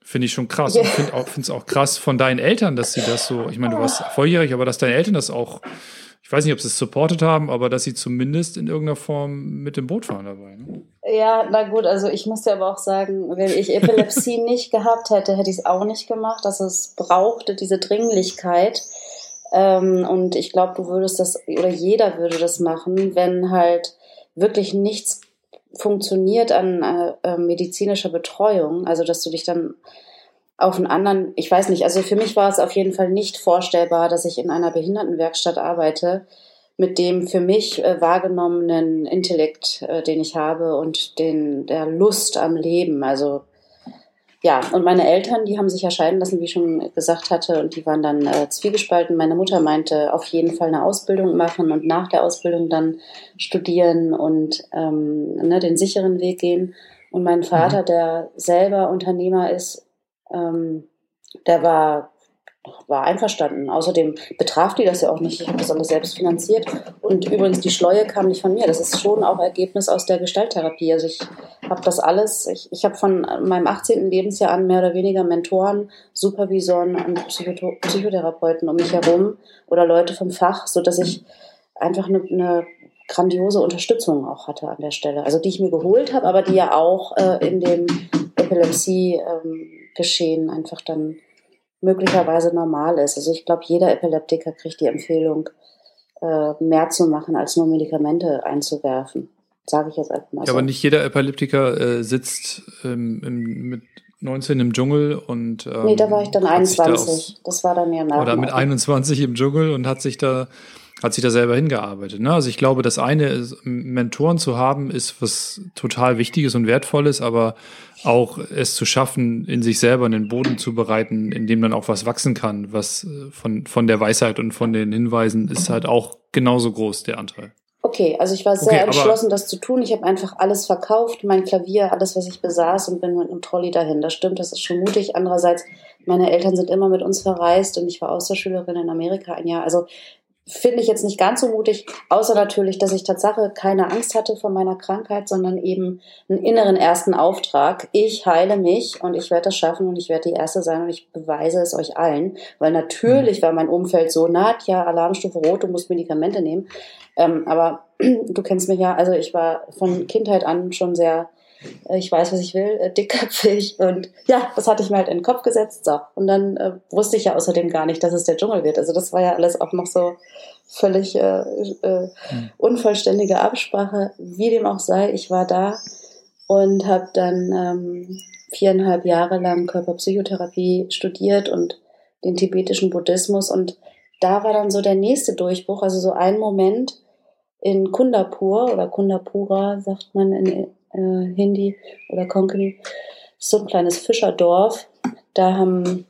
Finde ich schon krass. Ja. Und finde es auch krass von deinen Eltern, dass sie das so, ich meine, du warst volljährig, aber dass deine Eltern das auch, ich weiß nicht, ob sie es supportet haben, aber dass sie zumindest in irgendeiner Form mit dem Boot fahren dabei. Ne? Ja, na gut, also ich muss dir aber auch sagen, wenn ich Epilepsie (laughs) nicht gehabt hätte, hätte ich es auch nicht gemacht. dass es brauchte diese Dringlichkeit. Ähm, und ich glaube, du würdest das, oder jeder würde das machen, wenn halt wirklich nichts funktioniert an äh, äh, medizinischer Betreuung, also dass du dich dann auf einen anderen, ich weiß nicht, also für mich war es auf jeden Fall nicht vorstellbar, dass ich in einer Behindertenwerkstatt arbeite, mit dem für mich äh, wahrgenommenen Intellekt, äh, den ich habe und den, der Lust am Leben. Also ja, und meine Eltern, die haben sich ja scheiden lassen, wie ich schon gesagt hatte, und die waren dann äh, zwiegespalten. Meine Mutter meinte, auf jeden Fall eine Ausbildung machen und nach der Ausbildung dann studieren und ähm, ne, den sicheren Weg gehen. Und mein Vater, mhm. der selber Unternehmer ist, ähm, der war war einverstanden. Außerdem betraf die das ja auch nicht. Ich habe das alles selbst finanziert. Und übrigens, die Schleue kam nicht von mir. Das ist schon auch Ergebnis aus der Gestalttherapie. Also ich habe das alles, ich, ich habe von meinem 18. Lebensjahr an mehr oder weniger Mentoren, Supervisoren und Psychotherapeuten um mich herum oder Leute vom Fach, so dass ich einfach eine, eine grandiose Unterstützung auch hatte an der Stelle. Also die ich mir geholt habe, aber die ja auch äh, in dem Epilepsie-Geschehen ähm, einfach dann möglicherweise normal ist. Also ich glaube, jeder Epileptiker kriegt die Empfehlung, äh, mehr zu machen, als nur Medikamente einzuwerfen. Sage ich jetzt einfach mal ja, so. Aber nicht jeder Epileptiker äh, sitzt ähm, im, mit 19 im Dschungel und. Ähm, nee, da war ich dann 21. Da das war dann ja nach. Oder mit 21 im Dschungel und hat sich da hat sich da selber hingearbeitet. Ne? Also ich glaube, das eine ist, Mentoren zu haben, ist was total Wichtiges und Wertvolles, aber auch es zu schaffen, in sich selber einen Boden zu bereiten, in dem dann auch was wachsen kann, was äh, von, von der Weisheit und von den Hinweisen ist halt auch genauso groß, der Anteil. Okay, also ich war sehr okay, entschlossen, das zu tun. Ich habe einfach alles verkauft, mein Klavier, alles, was ich besaß und bin mit einem Trolley dahin. Das stimmt, das ist schon mutig. Andererseits, meine Eltern sind immer mit uns verreist und ich war Austauschschülerin in Amerika ein Jahr. Also finde ich jetzt nicht ganz so mutig, außer natürlich, dass ich Tatsache keine Angst hatte vor meiner Krankheit, sondern eben einen inneren ersten Auftrag. Ich heile mich und ich werde das schaffen und ich werde die Erste sein und ich beweise es euch allen. Weil natürlich mhm. war mein Umfeld so, Nadja, Alarmstufe Rot, du musst Medikamente nehmen. Ähm, aber (clears throat) du kennst mich ja, also ich war von Kindheit an schon sehr ich weiß, was ich will, äh, dickköpfig und ja, das hatte ich mir halt in den Kopf gesetzt. So. Und dann äh, wusste ich ja außerdem gar nicht, dass es der Dschungel wird. Also das war ja alles auch noch so völlig äh, äh, hm. unvollständige Absprache. Wie dem auch sei, ich war da und habe dann ähm, viereinhalb Jahre lang Körperpsychotherapie studiert und den tibetischen Buddhismus und da war dann so der nächste Durchbruch, also so ein Moment in Kundapur oder Kundapura sagt man in, äh, Hindi oder Konkani. So ein kleines Fischerdorf. Da haben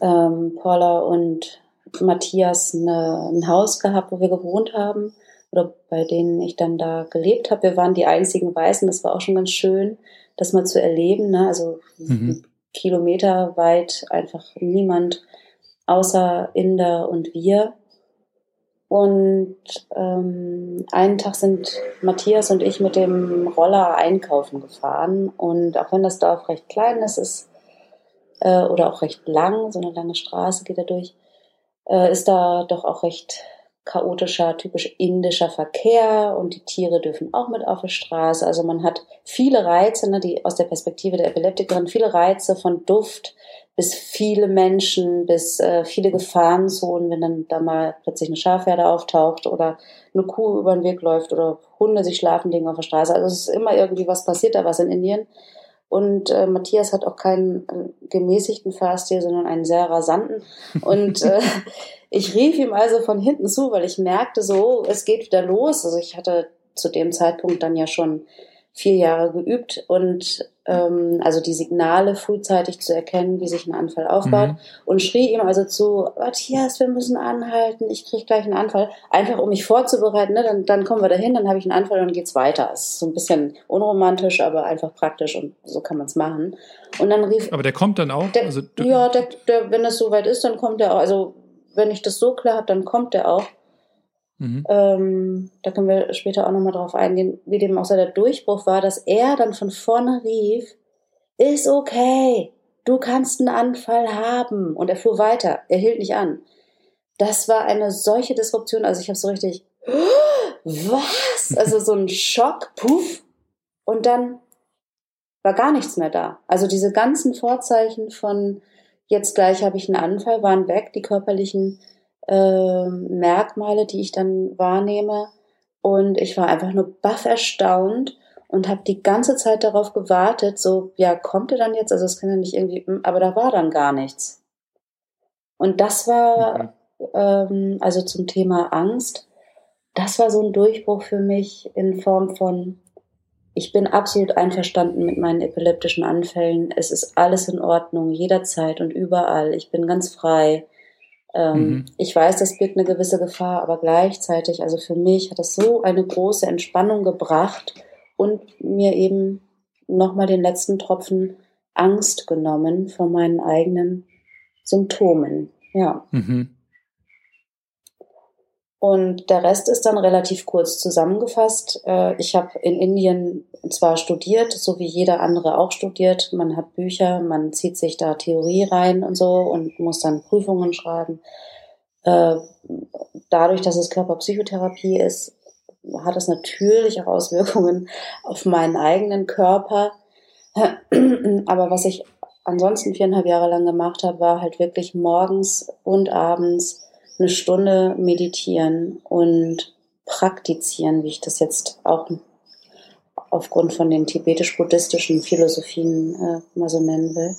ähm, Paula und Matthias eine, ein Haus gehabt, wo wir gewohnt haben oder bei denen ich dann da gelebt habe. Wir waren die einzigen Weißen. Das war auch schon ganz schön, das mal zu erleben. Ne? Also mhm. Kilometer weit einfach niemand außer Inder und wir. Und ähm, einen Tag sind Matthias und ich mit dem Roller einkaufen gefahren. Und auch wenn das Dorf recht klein ist, ist äh, oder auch recht lang, so eine lange Straße geht da durch, äh, ist da doch auch recht chaotischer, typisch indischer Verkehr und die Tiere dürfen auch mit auf die Straße. Also man hat viele Reize, ne, die aus der Perspektive der Epileptikerin, viele Reize von Duft, bis viele Menschen, bis äh, viele Gefahrenzonen, wenn dann da mal plötzlich eine Schafherde auftaucht oder eine Kuh über den Weg läuft oder Hunde sich schlafen legen auf der Straße. Also es ist immer irgendwie was passiert da was in Indien. Und äh, Matthias hat auch keinen äh, gemäßigten Fahrstil, sondern einen sehr rasanten. Und äh, (laughs) ich rief ihm also von hinten zu, weil ich merkte so, es geht wieder los. Also ich hatte zu dem Zeitpunkt dann ja schon vier Jahre geübt und ähm, also die Signale frühzeitig zu erkennen, wie sich ein Anfall aufbaut mhm. und schrie ihm also zu, Matthias, wir müssen anhalten, ich kriege gleich einen Anfall, einfach um mich vorzubereiten, ne? dann, dann kommen wir dahin, dann habe ich einen Anfall und dann geht's weiter. Es ist so ein bisschen unromantisch, aber einfach praktisch und so kann man es machen. Und dann rief... Aber der kommt dann auch? Der, also, ja, der, der, wenn das soweit ist, dann kommt er auch. Also wenn ich das so klar habe, dann kommt er auch. Mhm. Ähm, da können wir später auch nochmal drauf eingehen, wie dem auch so der Durchbruch war, dass er dann von vorne rief, ist okay, du kannst einen Anfall haben. Und er fuhr weiter, er hielt nicht an. Das war eine solche Disruption, also ich habe so richtig, was? Also so ein Schock, puff. Und dann war gar nichts mehr da. Also diese ganzen Vorzeichen von jetzt gleich habe ich einen Anfall waren weg, die körperlichen äh, Merkmale, die ich dann wahrnehme. Und ich war einfach nur baff erstaunt und habe die ganze Zeit darauf gewartet, so, ja, kommt er dann jetzt? Also es kann ja nicht irgendwie, hm, aber da war dann gar nichts. Und das war, mhm. ähm, also zum Thema Angst, das war so ein Durchbruch für mich in Form von, ich bin absolut einverstanden mit meinen epileptischen Anfällen. Es ist alles in Ordnung, jederzeit und überall. Ich bin ganz frei. Ähm, mhm. Ich weiß, das birgt eine gewisse Gefahr, aber gleichzeitig, also für mich hat das so eine große Entspannung gebracht und mir eben nochmal den letzten Tropfen Angst genommen vor meinen eigenen Symptomen. Ja. Mhm. Und der Rest ist dann relativ kurz zusammengefasst. Äh, ich habe in Indien zwar studiert, so wie jeder andere auch studiert. Man hat Bücher, man zieht sich da Theorie rein und so und muss dann Prüfungen schreiben. Äh, dadurch, dass es Körperpsychotherapie ist, hat es natürlich auch Auswirkungen auf meinen eigenen Körper. (clears throat) Aber was ich ansonsten viereinhalb Jahre lang gemacht habe, war halt wirklich morgens und abends eine Stunde meditieren und praktizieren, wie ich das jetzt auch aufgrund von den tibetisch-buddhistischen Philosophien äh, mal so nennen will.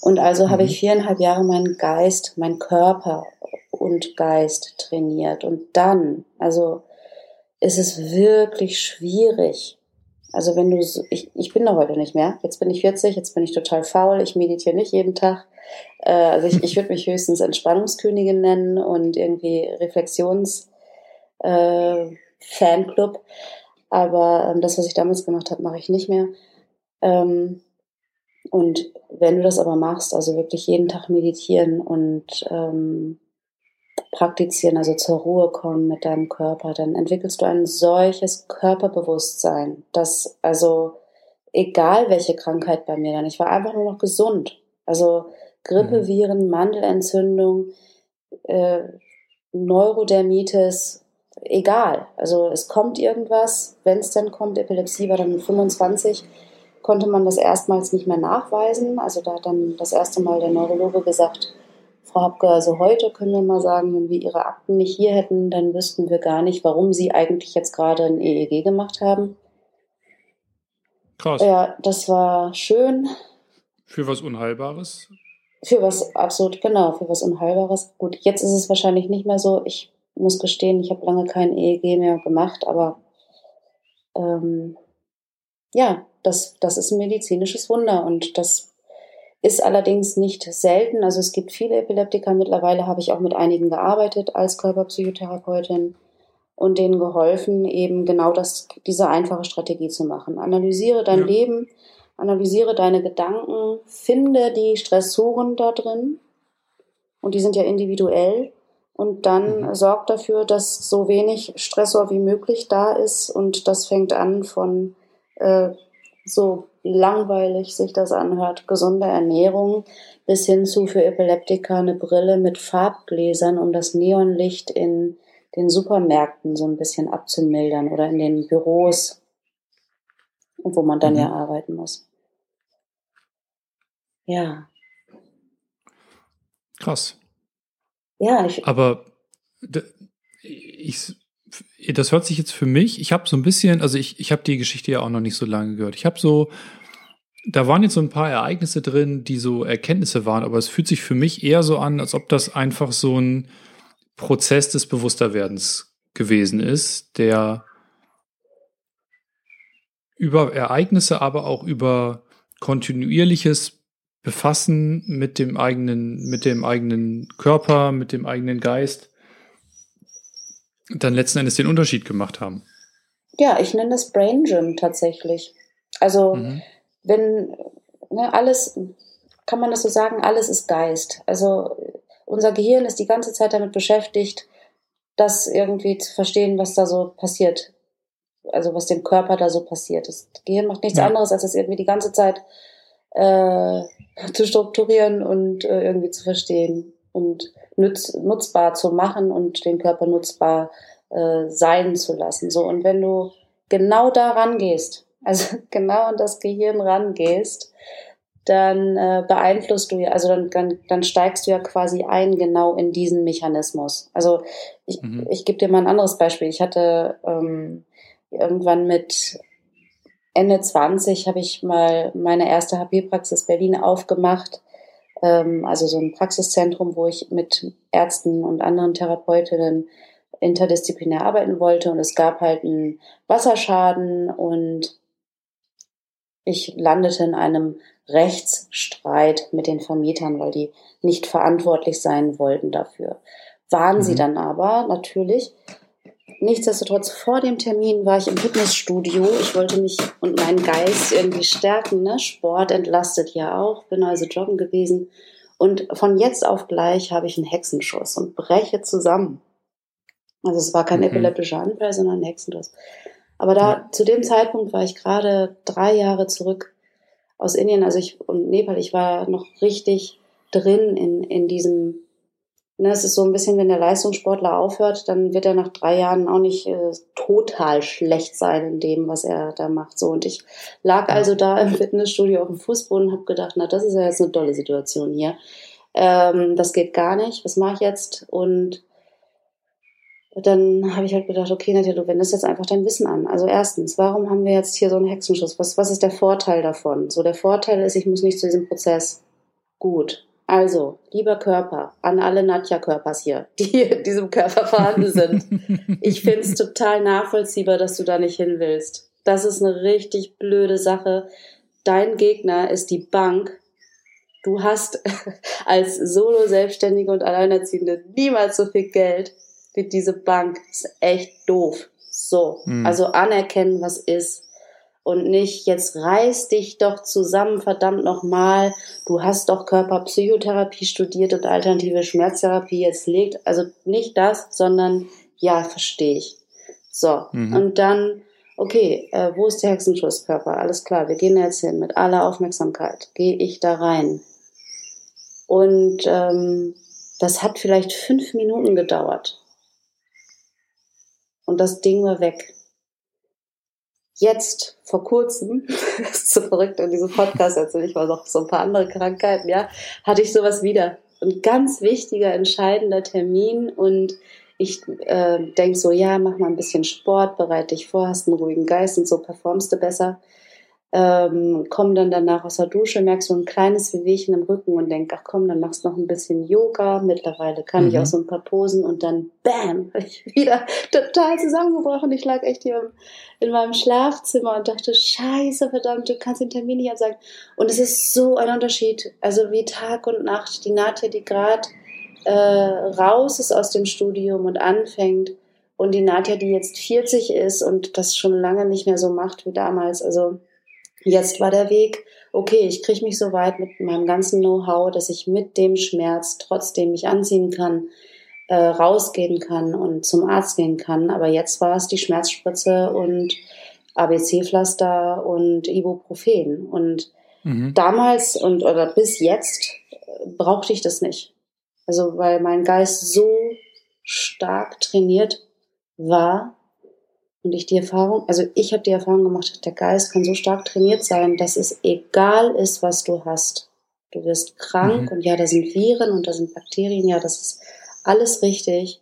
Und also mhm. habe ich viereinhalb Jahre meinen Geist, meinen Körper und Geist trainiert. Und dann, also ist es wirklich schwierig. Also wenn du, so, ich, ich bin da heute nicht mehr. Jetzt bin ich 40, jetzt bin ich total faul. Ich meditiere nicht jeden Tag. Äh, also ich, ich würde mich höchstens Entspannungskönigin nennen und irgendwie Reflexions äh, Fanclub. Aber ähm, das, was ich damals gemacht habe, mache ich nicht mehr. Ähm, und wenn du das aber machst, also wirklich jeden Tag meditieren und ähm, praktizieren, also zur Ruhe kommen mit deinem Körper, dann entwickelst du ein solches Körperbewusstsein, dass also egal welche Krankheit bei mir dann, ich war einfach nur noch gesund. Also Grippe, mhm. Mandelentzündung, äh, Neurodermitis, egal. Also es kommt irgendwas, wenn es dann kommt, Epilepsie war dann mit 25, konnte man das erstmals nicht mehr nachweisen. Also da hat dann das erste Mal der Neurologe gesagt, Frau Hapke, also heute können wir mal sagen, wenn wir Ihre Akten nicht hier hätten, dann wüssten wir gar nicht, warum Sie eigentlich jetzt gerade ein EEG gemacht haben. Krass. Ja, das war schön. Für was Unheilbares? Für was, absolut, genau, für was Unheilbares. Gut, jetzt ist es wahrscheinlich nicht mehr so. Ich muss gestehen, ich habe lange kein EEG mehr gemacht, aber ähm, ja, das, das ist ein medizinisches Wunder und das ist allerdings nicht selten. Also es gibt viele Epileptiker. Mittlerweile habe ich auch mit einigen gearbeitet als Körperpsychotherapeutin und denen geholfen, eben genau das, diese einfache Strategie zu machen. Analysiere dein ja. Leben, analysiere deine Gedanken, finde die Stressoren da drin. Und die sind ja individuell. Und dann mhm. sorgt dafür, dass so wenig Stressor wie möglich da ist. Und das fängt an von äh, so langweilig sich das anhört, gesunde Ernährung bis hin zu für Epileptiker eine Brille mit Farbgläsern, um das Neonlicht in den Supermärkten so ein bisschen abzumildern oder in den Büros, wo man dann mhm. ja arbeiten muss. Ja. Krass. Ja, ich. Aber ich, das hört sich jetzt für mich, ich habe so ein bisschen, also ich, ich habe die Geschichte ja auch noch nicht so lange gehört. Ich habe so, da waren jetzt so ein paar Ereignisse drin, die so Erkenntnisse waren, aber es fühlt sich für mich eher so an, als ob das einfach so ein Prozess des Bewussterwerdens gewesen ist, der über Ereignisse, aber auch über kontinuierliches Befassen mit dem eigenen, mit dem eigenen Körper, mit dem eigenen Geist dann letzten Endes den Unterschied gemacht haben. Ja, ich nenne das Brain Gym tatsächlich. Also mhm. wenn ne, alles, kann man das so sagen, alles ist Geist. Also unser Gehirn ist die ganze Zeit damit beschäftigt, das irgendwie zu verstehen, was da so passiert. Also was dem Körper da so passiert. Das Gehirn macht nichts ja. anderes, als das irgendwie die ganze Zeit äh, zu strukturieren und äh, irgendwie zu verstehen und nutz, nutzbar zu machen und den Körper nutzbar äh, sein zu lassen. So und wenn du genau da rangehst, (laughs) also genau an das Gehirn rangehst, dann äh, beeinflusst du ja, also dann, dann, dann steigst du ja quasi ein genau in diesen Mechanismus. Also ich, mhm. ich gebe dir mal ein anderes Beispiel. Ich hatte ähm, irgendwann mit Ende 20 habe ich mal meine erste HP-Praxis Berlin aufgemacht ähm, also so ein Praxiszentrum, wo ich mit Ärzten und anderen Therapeutinnen interdisziplinär arbeiten wollte. Und es gab halt einen Wasserschaden und ich landete in einem Rechtsstreit mit den Vermietern, weil die nicht verantwortlich sein wollten dafür. Waren mhm. sie dann aber natürlich nichtsdestotrotz, vor dem Termin war ich im Fitnessstudio. Ich wollte mich und meinen Geist irgendwie stärken. Ne? Sport entlastet ja auch. Bin also joggen gewesen. Und von jetzt auf gleich habe ich einen Hexenschuss und breche zusammen. Also es war kein mhm. epileptischer Anfall, sondern ein Hexenschuss. Aber da, ja. zu dem Zeitpunkt war ich gerade drei Jahre zurück aus Indien, also ich und Nepal, ich war noch richtig drin in, in diesem Ne, es ist so ein bisschen, wenn der Leistungssportler aufhört, dann wird er nach drei Jahren auch nicht äh, total schlecht sein in dem, was er da macht. So und ich lag also da im Fitnessstudio auf dem Fußboden und habe gedacht, na das ist ja jetzt eine tolle Situation hier. Ähm, das geht gar nicht. Was mache ich jetzt? Und dann habe ich halt gedacht, okay, Nadja, du wendest jetzt einfach dein Wissen an. Also erstens, warum haben wir jetzt hier so einen Hexenschuss? Was, was ist der Vorteil davon? So, der Vorteil ist, ich muss nicht zu diesem Prozess. Gut. Also, lieber Körper, an alle Nadja-Körpers hier, (laughs) die in diesem Körper vorhanden sind. ich finde es total nachvollziehbar, dass du da nicht hin willst. Das ist eine richtig blöde Sache. Dein Gegner ist die Bank. Du hast (laughs) als Solo-Selbstständige und Alleinerziehende niemals so viel Geld wie diese Bank. Das ist echt doof. So. Mhm. Also anerkennen, was ist. Und nicht, jetzt reiß dich doch zusammen, verdammt nochmal. Du hast doch Körperpsychotherapie studiert und alternative Schmerztherapie. Jetzt legt, also nicht das, sondern ja, verstehe ich. So. Mhm. Und dann, okay, äh, wo ist der Hexenschusskörper? Alles klar, wir gehen jetzt hin mit aller Aufmerksamkeit. Gehe ich da rein. Und ähm, das hat vielleicht fünf Minuten gedauert und das Ding war weg. Jetzt, vor kurzem, (laughs) das ist so verrückt in diesem Podcast erzähle ich mal noch so ein paar andere Krankheiten, ja, hatte ich sowas wieder. Ein ganz wichtiger, entscheidender Termin und ich äh, denke so, ja, mach mal ein bisschen Sport, bereite dich vor, hast einen ruhigen Geist und so performst du besser ähm, komm dann danach aus der Dusche, merkst so ein kleines Wehwehchen im Rücken und denk, ach komm, dann machst du noch ein bisschen Yoga. Mittlerweile kann mhm. ich auch so ein paar Posen und dann bam, (laughs) ich wieder total zusammengebrochen. Ich lag echt hier in meinem Schlafzimmer und dachte, scheiße, verdammt, du kannst den Termin nicht absagen. Und es ist so ein Unterschied, also wie Tag und Nacht. Die Nadja, die gerade äh, raus ist aus dem Studium und anfängt und die Nadja, die jetzt 40 ist und das schon lange nicht mehr so macht wie damals. Also Jetzt war der Weg, okay, ich kriege mich so weit mit meinem ganzen Know-how, dass ich mit dem Schmerz trotzdem mich anziehen kann, äh, rausgehen kann und zum Arzt gehen kann. Aber jetzt war es die Schmerzspritze und ABC-Pflaster und Ibuprofen. Und mhm. damals und oder bis jetzt äh, brauchte ich das nicht. Also weil mein Geist so stark trainiert war, und ich die Erfahrung, also ich habe die Erfahrung gemacht, der Geist kann so stark trainiert sein, dass es egal ist, was du hast. Du wirst krank mhm. und ja, da sind Viren und da sind Bakterien, ja, das ist alles richtig.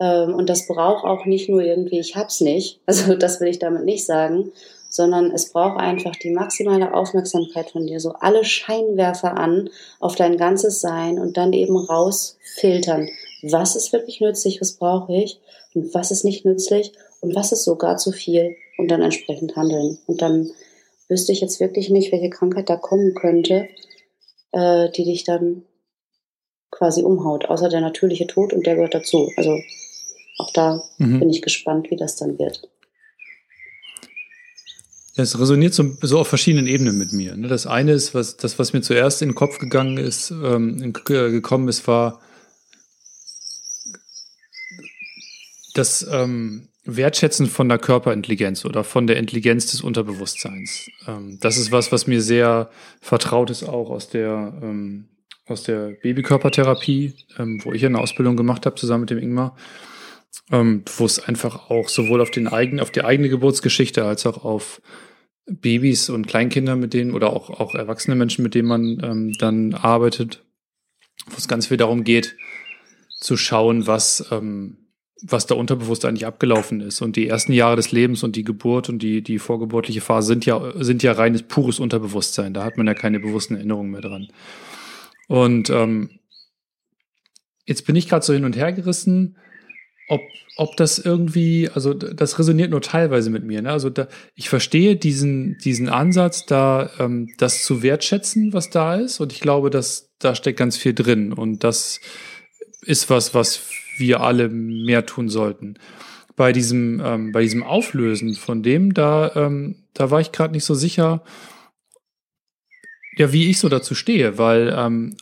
Ähm, und das braucht auch nicht nur irgendwie, ich hab's nicht, (laughs) also das will ich damit nicht sagen, sondern es braucht einfach die maximale Aufmerksamkeit von dir, so alle Scheinwerfer an auf dein ganzes Sein und dann eben rausfiltern. Was ist wirklich nützlich, was brauche ich und was ist nicht nützlich und was ist sogar zu viel und dann entsprechend handeln. Und dann wüsste ich jetzt wirklich nicht, welche Krankheit da kommen könnte, äh, die dich dann quasi umhaut, außer der natürliche Tod und der gehört dazu. Also auch da mhm. bin ich gespannt, wie das dann wird. Es resoniert so, so, auf verschiedenen Ebenen mit mir. Ne? Das eine ist, was das, was mir zuerst in den Kopf gegangen ist, ähm, gekommen ist, war das ähm, Wertschätzen von der Körperintelligenz oder von der Intelligenz des Unterbewusstseins. Ähm, das ist was, was mir sehr vertraut ist, auch aus der, ähm, aus der Babykörpertherapie, ähm, wo ich eine Ausbildung gemacht habe, zusammen mit dem Ingmar. Ähm, wo es einfach auch sowohl auf den eigenen, auf die eigene Geburtsgeschichte als auch auf Babys und Kleinkinder, mit denen oder auch, auch erwachsene Menschen, mit denen man ähm, dann arbeitet, wo es ganz viel darum geht, zu schauen, was, ähm, was da unterbewusst eigentlich abgelaufen ist. Und die ersten Jahre des Lebens und die Geburt und die, die vorgeburtliche Phase sind ja, sind ja reines pures Unterbewusstsein. Da hat man ja keine bewussten Erinnerungen mehr dran. Und ähm, jetzt bin ich gerade so hin und her gerissen, ob, ob das irgendwie, also das resoniert nur teilweise mit mir. Ne? Also da, ich verstehe diesen, diesen Ansatz, da ähm, das zu wertschätzen, was da ist. Und ich glaube, dass da steckt ganz viel drin. Und das ist was, was wir alle mehr tun sollten. Bei diesem, ähm, bei diesem Auflösen von dem, da, ähm, da war ich gerade nicht so sicher, ja, wie ich so dazu stehe, weil ähm,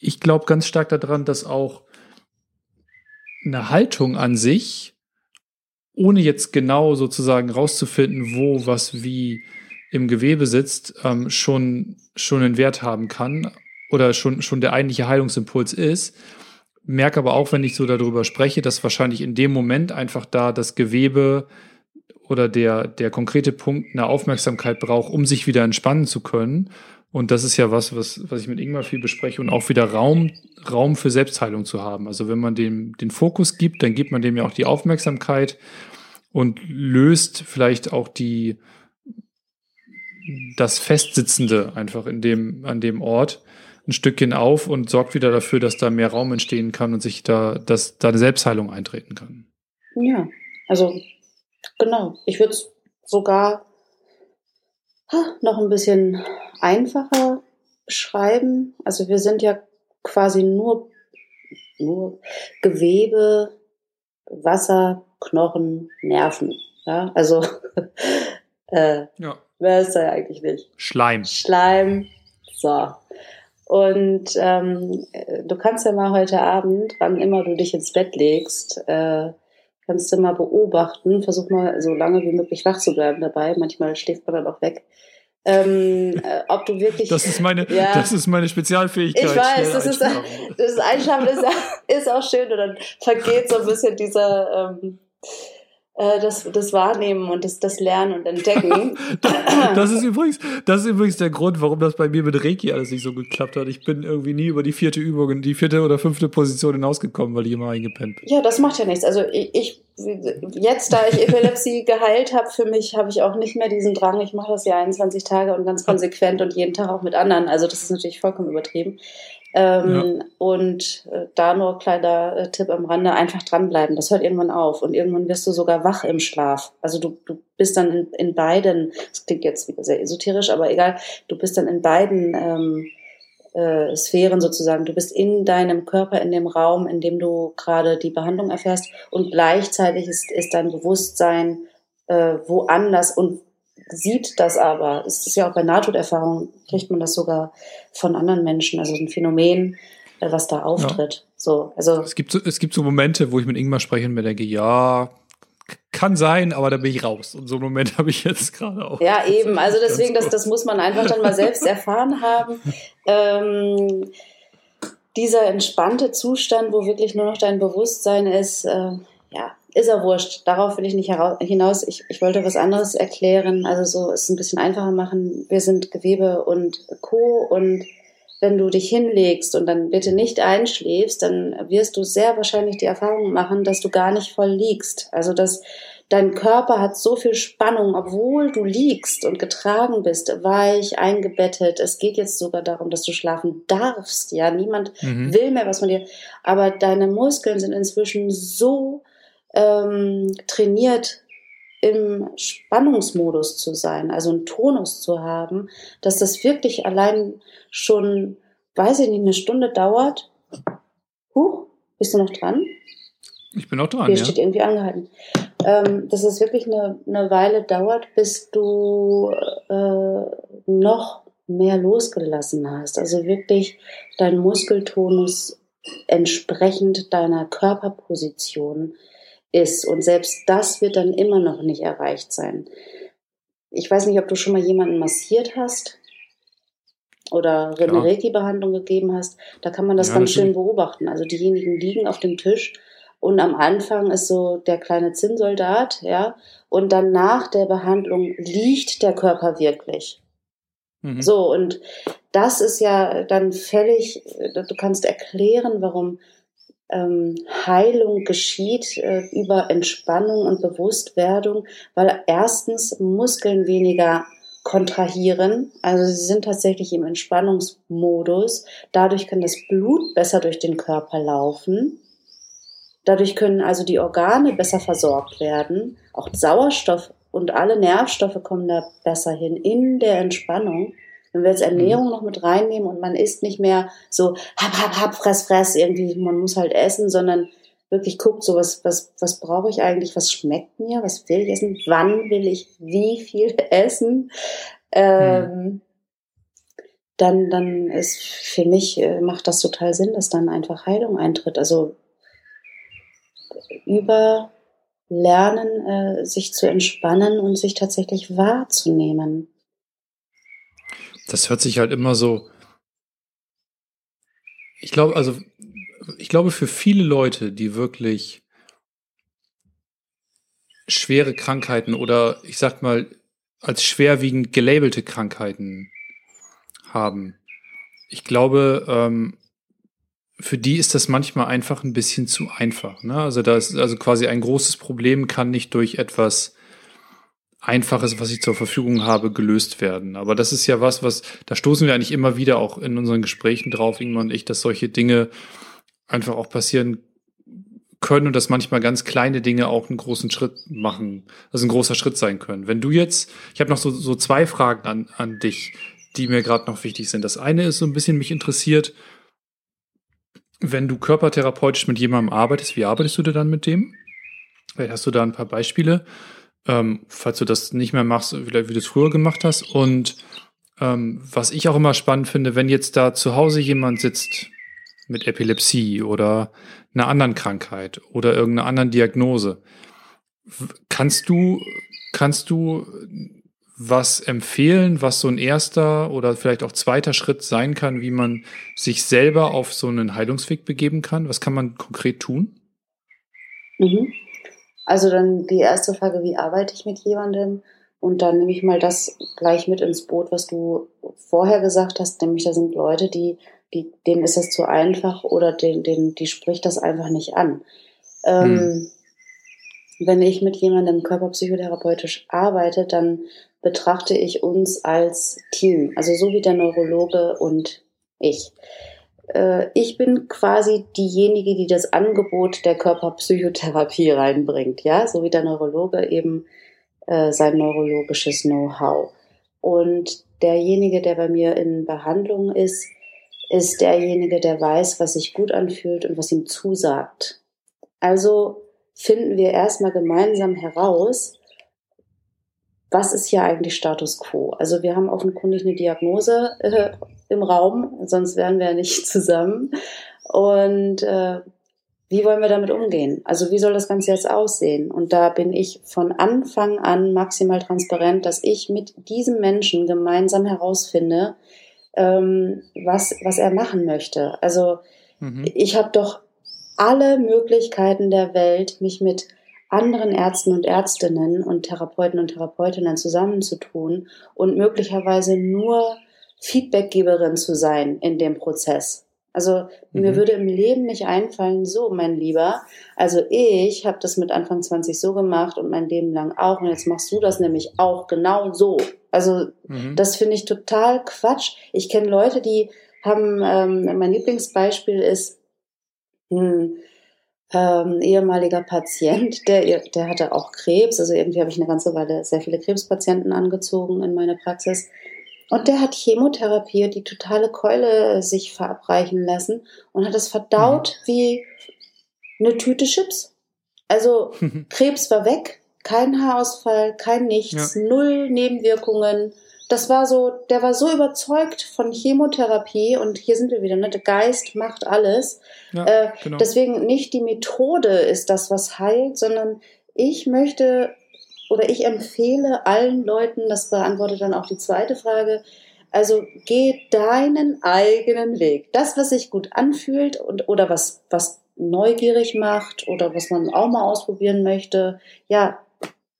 ich glaube ganz stark daran, dass auch eine Haltung an sich, ohne jetzt genau sozusagen rauszufinden, wo was wie im Gewebe sitzt, ähm, schon, schon einen Wert haben kann oder schon, schon der eigentliche Heilungsimpuls ist merke aber auch, wenn ich so darüber spreche, dass wahrscheinlich in dem Moment einfach da das Gewebe oder der, der konkrete Punkt eine Aufmerksamkeit braucht, um sich wieder entspannen zu können. Und das ist ja was, was, was ich mit Ingmar viel bespreche und auch wieder Raum, Raum für Selbstheilung zu haben. Also wenn man dem den Fokus gibt, dann gibt man dem ja auch die Aufmerksamkeit und löst vielleicht auch die, das Festsitzende einfach in dem, an dem Ort ein Stückchen auf und sorgt wieder dafür, dass da mehr Raum entstehen kann und sich da, dass da eine Selbstheilung eintreten kann. Ja, also genau. Ich würde es sogar noch ein bisschen einfacher beschreiben. Also wir sind ja quasi nur, nur Gewebe, Wasser, Knochen, Nerven. Ja, also (laughs) äh, ja. wer ist da eigentlich nicht? Schleim. Schleim. So. Und ähm, du kannst ja mal heute Abend, wann immer du dich ins Bett legst, äh, kannst du mal beobachten, versuch mal so lange wie möglich wach zu bleiben dabei. Manchmal schläft man dann auch weg. Ähm, äh, ob du wirklich. Das ist meine, ja, das ist meine Spezialfähigkeit. Ich weiß, das ist, das Einschlafen ist, ist auch schön und dann vergeht so ein bisschen dieser, ähm, äh, das, das Wahrnehmen und das, das Lernen und Entdecken. (laughs) das, ist übrigens, das ist übrigens der Grund, warum das bei mir mit Reiki alles nicht so geklappt hat. Ich bin irgendwie nie über die vierte Übung, die vierte oder fünfte Position hinausgekommen, weil ich immer eingepennt bin. Ja, das macht ja nichts. Also ich, ich jetzt, da ich Epilepsie (laughs) geheilt habe, für mich habe ich auch nicht mehr diesen Drang. Ich mache das ja 21 Tage und ganz (laughs) konsequent und jeden Tag auch mit anderen. Also das ist natürlich vollkommen übertrieben. Ähm, ja. Und äh, da nur kleiner äh, Tipp am Rande, einfach dranbleiben. Das hört irgendwann auf und irgendwann wirst du sogar wach im Schlaf. Also du, du bist dann in, in beiden, das klingt jetzt wieder sehr esoterisch, aber egal, du bist dann in beiden ähm, äh, Sphären sozusagen. Du bist in deinem Körper, in dem Raum, in dem du gerade die Behandlung erfährst und gleichzeitig ist, ist dein Bewusstsein äh, woanders und sieht das aber. Es ist ja auch bei Nahtoderfahrungen, kriegt man das sogar von anderen Menschen, also ein Phänomen, äh, was da auftritt. Ja. So, also es gibt so, es gibt so Momente, wo ich mit Ingmar spreche und mir denke, ja, kann sein, aber da bin ich raus. Und so einen Moment (laughs) habe ich jetzt gerade auch. Ja, eben. Also deswegen, das, das muss man einfach dann mal selbst (laughs) erfahren haben. Ähm, dieser entspannte Zustand, wo wirklich nur noch dein Bewusstsein ist, äh, ja, ist er wurscht. Darauf will ich nicht hinaus. Ich, ich wollte was anderes erklären. Also so es ein bisschen einfacher machen. Wir sind Gewebe und Co. Und wenn du dich hinlegst und dann bitte nicht einschläfst, dann wirst du sehr wahrscheinlich die Erfahrung machen, dass du gar nicht voll liegst. Also dass dein Körper hat so viel Spannung, obwohl du liegst und getragen bist, weich, eingebettet. Es geht jetzt sogar darum, dass du schlafen darfst. Ja, niemand mhm. will mehr was von dir. Aber deine Muskeln sind inzwischen so ähm, trainiert, im Spannungsmodus zu sein, also einen Tonus zu haben, dass das wirklich allein schon, weiß ich nicht, eine Stunde dauert. Huch, bist du noch dran? Ich bin auch dran. Hier ja. steht irgendwie angehalten. Ähm, dass es wirklich eine, eine Weile dauert, bis du äh, noch mehr losgelassen hast. Also wirklich dein Muskeltonus entsprechend deiner Körperposition ist. Und selbst das wird dann immer noch nicht erreicht sein. Ich weiß nicht, ob du schon mal jemanden massiert hast oder eine Reiki-Behandlung gegeben hast. Da kann man das ja, ganz schön beobachten. Also diejenigen liegen auf dem Tisch und am Anfang ist so der kleine Zinnsoldat, ja, und dann nach der Behandlung liegt der Körper wirklich. Mhm. So, und das ist ja dann völlig, du kannst erklären, warum Heilung geschieht äh, über Entspannung und Bewusstwerdung, weil erstens Muskeln weniger kontrahieren, also sie sind tatsächlich im Entspannungsmodus. Dadurch kann das Blut besser durch den Körper laufen. Dadurch können also die Organe besser versorgt werden. Auch Sauerstoff und alle Nervstoffe kommen da besser hin in der Entspannung. Wenn wir jetzt Ernährung mhm. noch mit reinnehmen und man isst nicht mehr so hab, hab, hab, fress, fress, irgendwie, man muss halt essen, sondern wirklich guckt, so was, was, was brauche ich eigentlich, was schmeckt mir, was will ich essen, wann will ich wie viel (laughs) essen, ähm, mhm. dann, dann ist für mich, äh, macht das total Sinn, dass dann einfach Heilung eintritt. Also über Lernen, äh, sich zu entspannen und sich tatsächlich wahrzunehmen das hört sich halt immer so. Ich glaube, also, ich glaube, für viele Leute, die wirklich schwere Krankheiten oder ich sag mal als schwerwiegend gelabelte Krankheiten haben. Ich glaube, ähm, für die ist das manchmal einfach ein bisschen zu einfach. Ne? Also da ist also quasi ein großes Problem kann nicht durch etwas Einfaches, was ich zur Verfügung habe, gelöst werden. Aber das ist ja was, was, da stoßen wir eigentlich immer wieder auch in unseren Gesprächen drauf, Ingmar und ich, dass solche Dinge einfach auch passieren können und dass manchmal ganz kleine Dinge auch einen großen Schritt machen, also ein großer Schritt sein können. Wenn du jetzt, ich habe noch so, so zwei Fragen an, an dich, die mir gerade noch wichtig sind. Das eine ist so ein bisschen mich interessiert, wenn du körpertherapeutisch mit jemandem arbeitest, wie arbeitest du denn dann mit dem? Vielleicht hast du da ein paar Beispiele, ähm, falls du das nicht mehr machst, wie, wie du es früher gemacht hast. Und ähm, was ich auch immer spannend finde, wenn jetzt da zu Hause jemand sitzt mit Epilepsie oder einer anderen Krankheit oder irgendeiner anderen Diagnose, kannst du, kannst du was empfehlen, was so ein erster oder vielleicht auch zweiter Schritt sein kann, wie man sich selber auf so einen Heilungsweg begeben kann? Was kann man konkret tun? Mhm. Also dann die erste Frage, wie arbeite ich mit jemandem? Und dann nehme ich mal das gleich mit ins Boot, was du vorher gesagt hast, nämlich da sind Leute, die, die denen ist das zu einfach oder denen, denen, die spricht das einfach nicht an. Ähm, hm. Wenn ich mit jemandem körperpsychotherapeutisch arbeite, dann betrachte ich uns als Team, also so wie der Neurologe und ich. Äh, ich bin quasi diejenige, die das Angebot der Körperpsychotherapie reinbringt, ja, so wie der Neurologe eben äh, sein neurologisches Know-how. Und derjenige, der bei mir in Behandlung ist, ist derjenige, der weiß, was sich gut anfühlt und was ihm zusagt. Also finden wir erstmal gemeinsam heraus, was ist hier eigentlich Status quo? Also wir haben offenkundig eine Diagnose äh, im Raum, sonst wären wir ja nicht (laughs) zusammen. Und äh, wie wollen wir damit umgehen? Also wie soll das Ganze jetzt aussehen? Und da bin ich von Anfang an maximal transparent, dass ich mit diesem Menschen gemeinsam herausfinde, ähm, was, was er machen möchte. Also mhm. ich habe doch alle Möglichkeiten der Welt, mich mit anderen Ärzten und Ärztinnen und Therapeuten und Therapeutinnen zusammenzutun und möglicherweise nur Feedbackgeberin zu sein in dem Prozess. Also mhm. mir würde im Leben nicht einfallen, so mein Lieber, also ich habe das mit Anfang 20 so gemacht und mein Leben lang auch und jetzt machst du das nämlich auch genau so. Also mhm. das finde ich total Quatsch. Ich kenne Leute, die haben, ähm, mein Lieblingsbeispiel ist, hm, ähm, ehemaliger Patient, der, der hatte auch Krebs. Also irgendwie habe ich eine ganze Weile sehr viele Krebspatienten angezogen in meiner Praxis. Und der hat Chemotherapie, die totale Keule sich verabreichen lassen und hat es verdaut mhm. wie eine Tüte Chips. Also (laughs) Krebs war weg, kein Haarausfall, kein nichts, ja. null Nebenwirkungen das war so, der war so überzeugt von Chemotherapie und hier sind wir wieder, ne? Der Geist macht alles. Ja, äh, genau. Deswegen nicht die Methode ist das, was heilt, sondern ich möchte oder ich empfehle allen Leuten, das beantwortet dann auch die zweite Frage, also geh deinen eigenen Weg. Das, was sich gut anfühlt und oder was, was neugierig macht oder was man auch mal ausprobieren möchte, ja,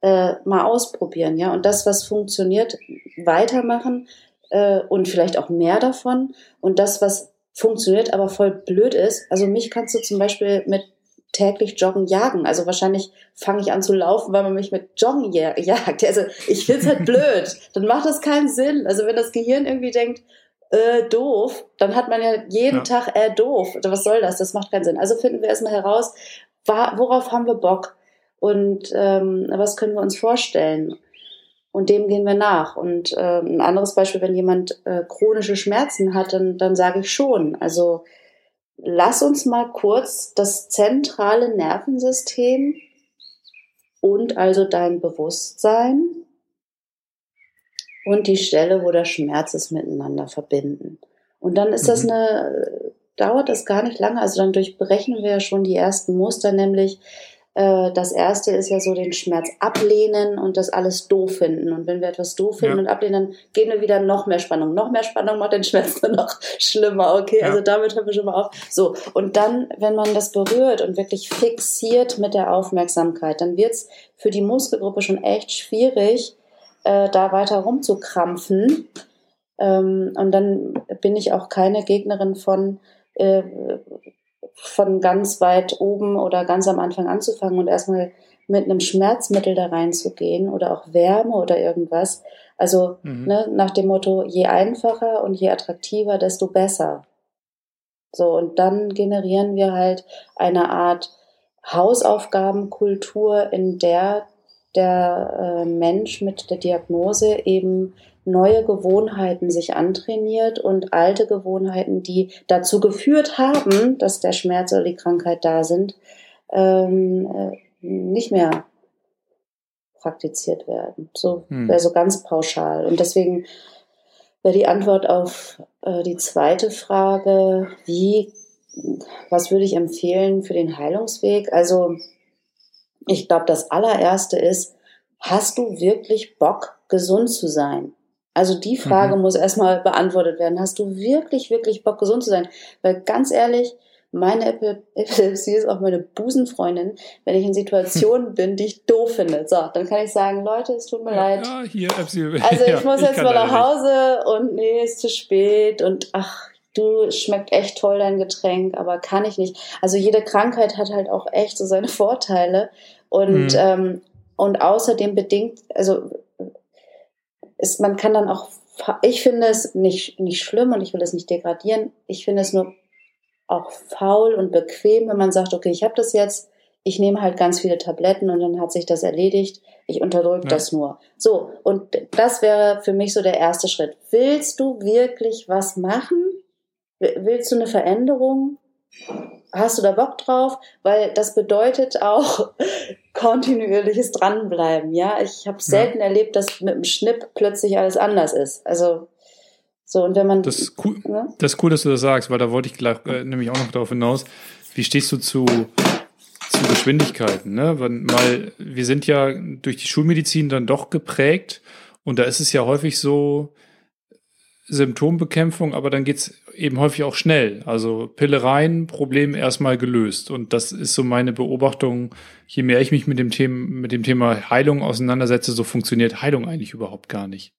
äh, mal ausprobieren, ja. Und das, was funktioniert, weitermachen äh, und vielleicht auch mehr davon. Und das, was funktioniert, aber voll blöd ist. Also mich kannst du zum Beispiel mit täglich Joggen jagen. Also wahrscheinlich fange ich an zu laufen, weil man mich mit Joggen jagt. Also ich find's halt (laughs) blöd. Dann macht das keinen Sinn. Also wenn das Gehirn irgendwie denkt, äh, doof, dann hat man ja jeden ja. Tag äh, doof. Was soll das? Das macht keinen Sinn. Also finden wir erstmal heraus, worauf haben wir Bock? und ähm, was können wir uns vorstellen? Und dem gehen wir nach. Und äh, ein anderes Beispiel, wenn jemand äh, chronische Schmerzen hat, dann, dann sage ich schon, also lass uns mal kurz das zentrale Nervensystem und also dein Bewusstsein und die Stelle, wo der Schmerz ist, miteinander verbinden. Und dann ist das mhm. eine, dauert das gar nicht lange, also dann durchbrechen wir ja schon die ersten Muster, nämlich das erste ist ja so den Schmerz ablehnen und das alles doof finden. Und wenn wir etwas doof finden ja. und ablehnen, dann gehen wir wieder noch mehr Spannung. Noch mehr Spannung macht den Schmerz dann noch schlimmer. Okay, ja. also damit hören wir schon mal auf. So. Und dann, wenn man das berührt und wirklich fixiert mit der Aufmerksamkeit, dann wird's für die Muskelgruppe schon echt schwierig, äh, da weiter rumzukrampfen. Ähm, und dann bin ich auch keine Gegnerin von, äh, von ganz weit oben oder ganz am Anfang anzufangen und erstmal mit einem Schmerzmittel da reinzugehen oder auch Wärme oder irgendwas. Also mhm. ne, nach dem Motto, je einfacher und je attraktiver, desto besser. So, und dann generieren wir halt eine Art Hausaufgabenkultur, in der der äh, Mensch mit der Diagnose eben neue Gewohnheiten sich antrainiert und alte Gewohnheiten, die dazu geführt haben, dass der Schmerz oder die Krankheit da sind, ähm, äh, nicht mehr praktiziert werden. So hm. wäre so ganz pauschal. Und deswegen wäre die Antwort auf äh, die zweite Frage, wie, was würde ich empfehlen für den Heilungsweg? Also ich glaube, das allererste ist, hast du wirklich Bock, gesund zu sein? Also die Frage mhm. muss erstmal beantwortet werden. Hast du wirklich, wirklich Bock, gesund zu sein? Weil ganz ehrlich, meine Epilepsie ist auch meine Busenfreundin, wenn ich in Situationen (laughs) bin, die ich doof finde. So, dann kann ich sagen, Leute, es tut mir ja, leid. Ja, hier, (laughs) Also ich (laughs) ja, muss ich jetzt mal nach Hause nicht. und nee, ist zu spät und ach, du schmeckt echt toll dein Getränk, aber kann ich nicht. Also jede Krankheit hat halt auch echt so seine Vorteile und mhm. ähm, und außerdem bedingt, also ist, man kann dann auch, ich finde es nicht nicht schlimm und ich will es nicht degradieren. Ich finde es nur auch faul und bequem, wenn man sagt, okay, ich habe das jetzt, ich nehme halt ganz viele Tabletten und dann hat sich das erledigt. Ich unterdrücke ja. das nur. So, und das wäre für mich so der erste Schritt. Willst du wirklich was machen? Willst du eine Veränderung? Hast du da Bock drauf? Weil das bedeutet auch kontinuierliches Dranbleiben. Ja, ich habe selten ja. erlebt, dass mit dem Schnipp plötzlich alles anders ist. Also so, und wenn man. Das ist cool, ne? das ist cool dass du das sagst, weil da wollte ich gleich, äh, nämlich auch noch darauf hinaus. Wie stehst du zu, zu Geschwindigkeiten? Ne? Weil wir sind ja durch die Schulmedizin dann doch geprägt und da ist es ja häufig so, Symptombekämpfung, aber dann geht's eben häufig auch schnell. Also Pille rein, Problem erstmal gelöst. Und das ist so meine Beobachtung. Je mehr ich mich mit dem Thema, mit dem Thema Heilung auseinandersetze, so funktioniert Heilung eigentlich überhaupt gar nicht.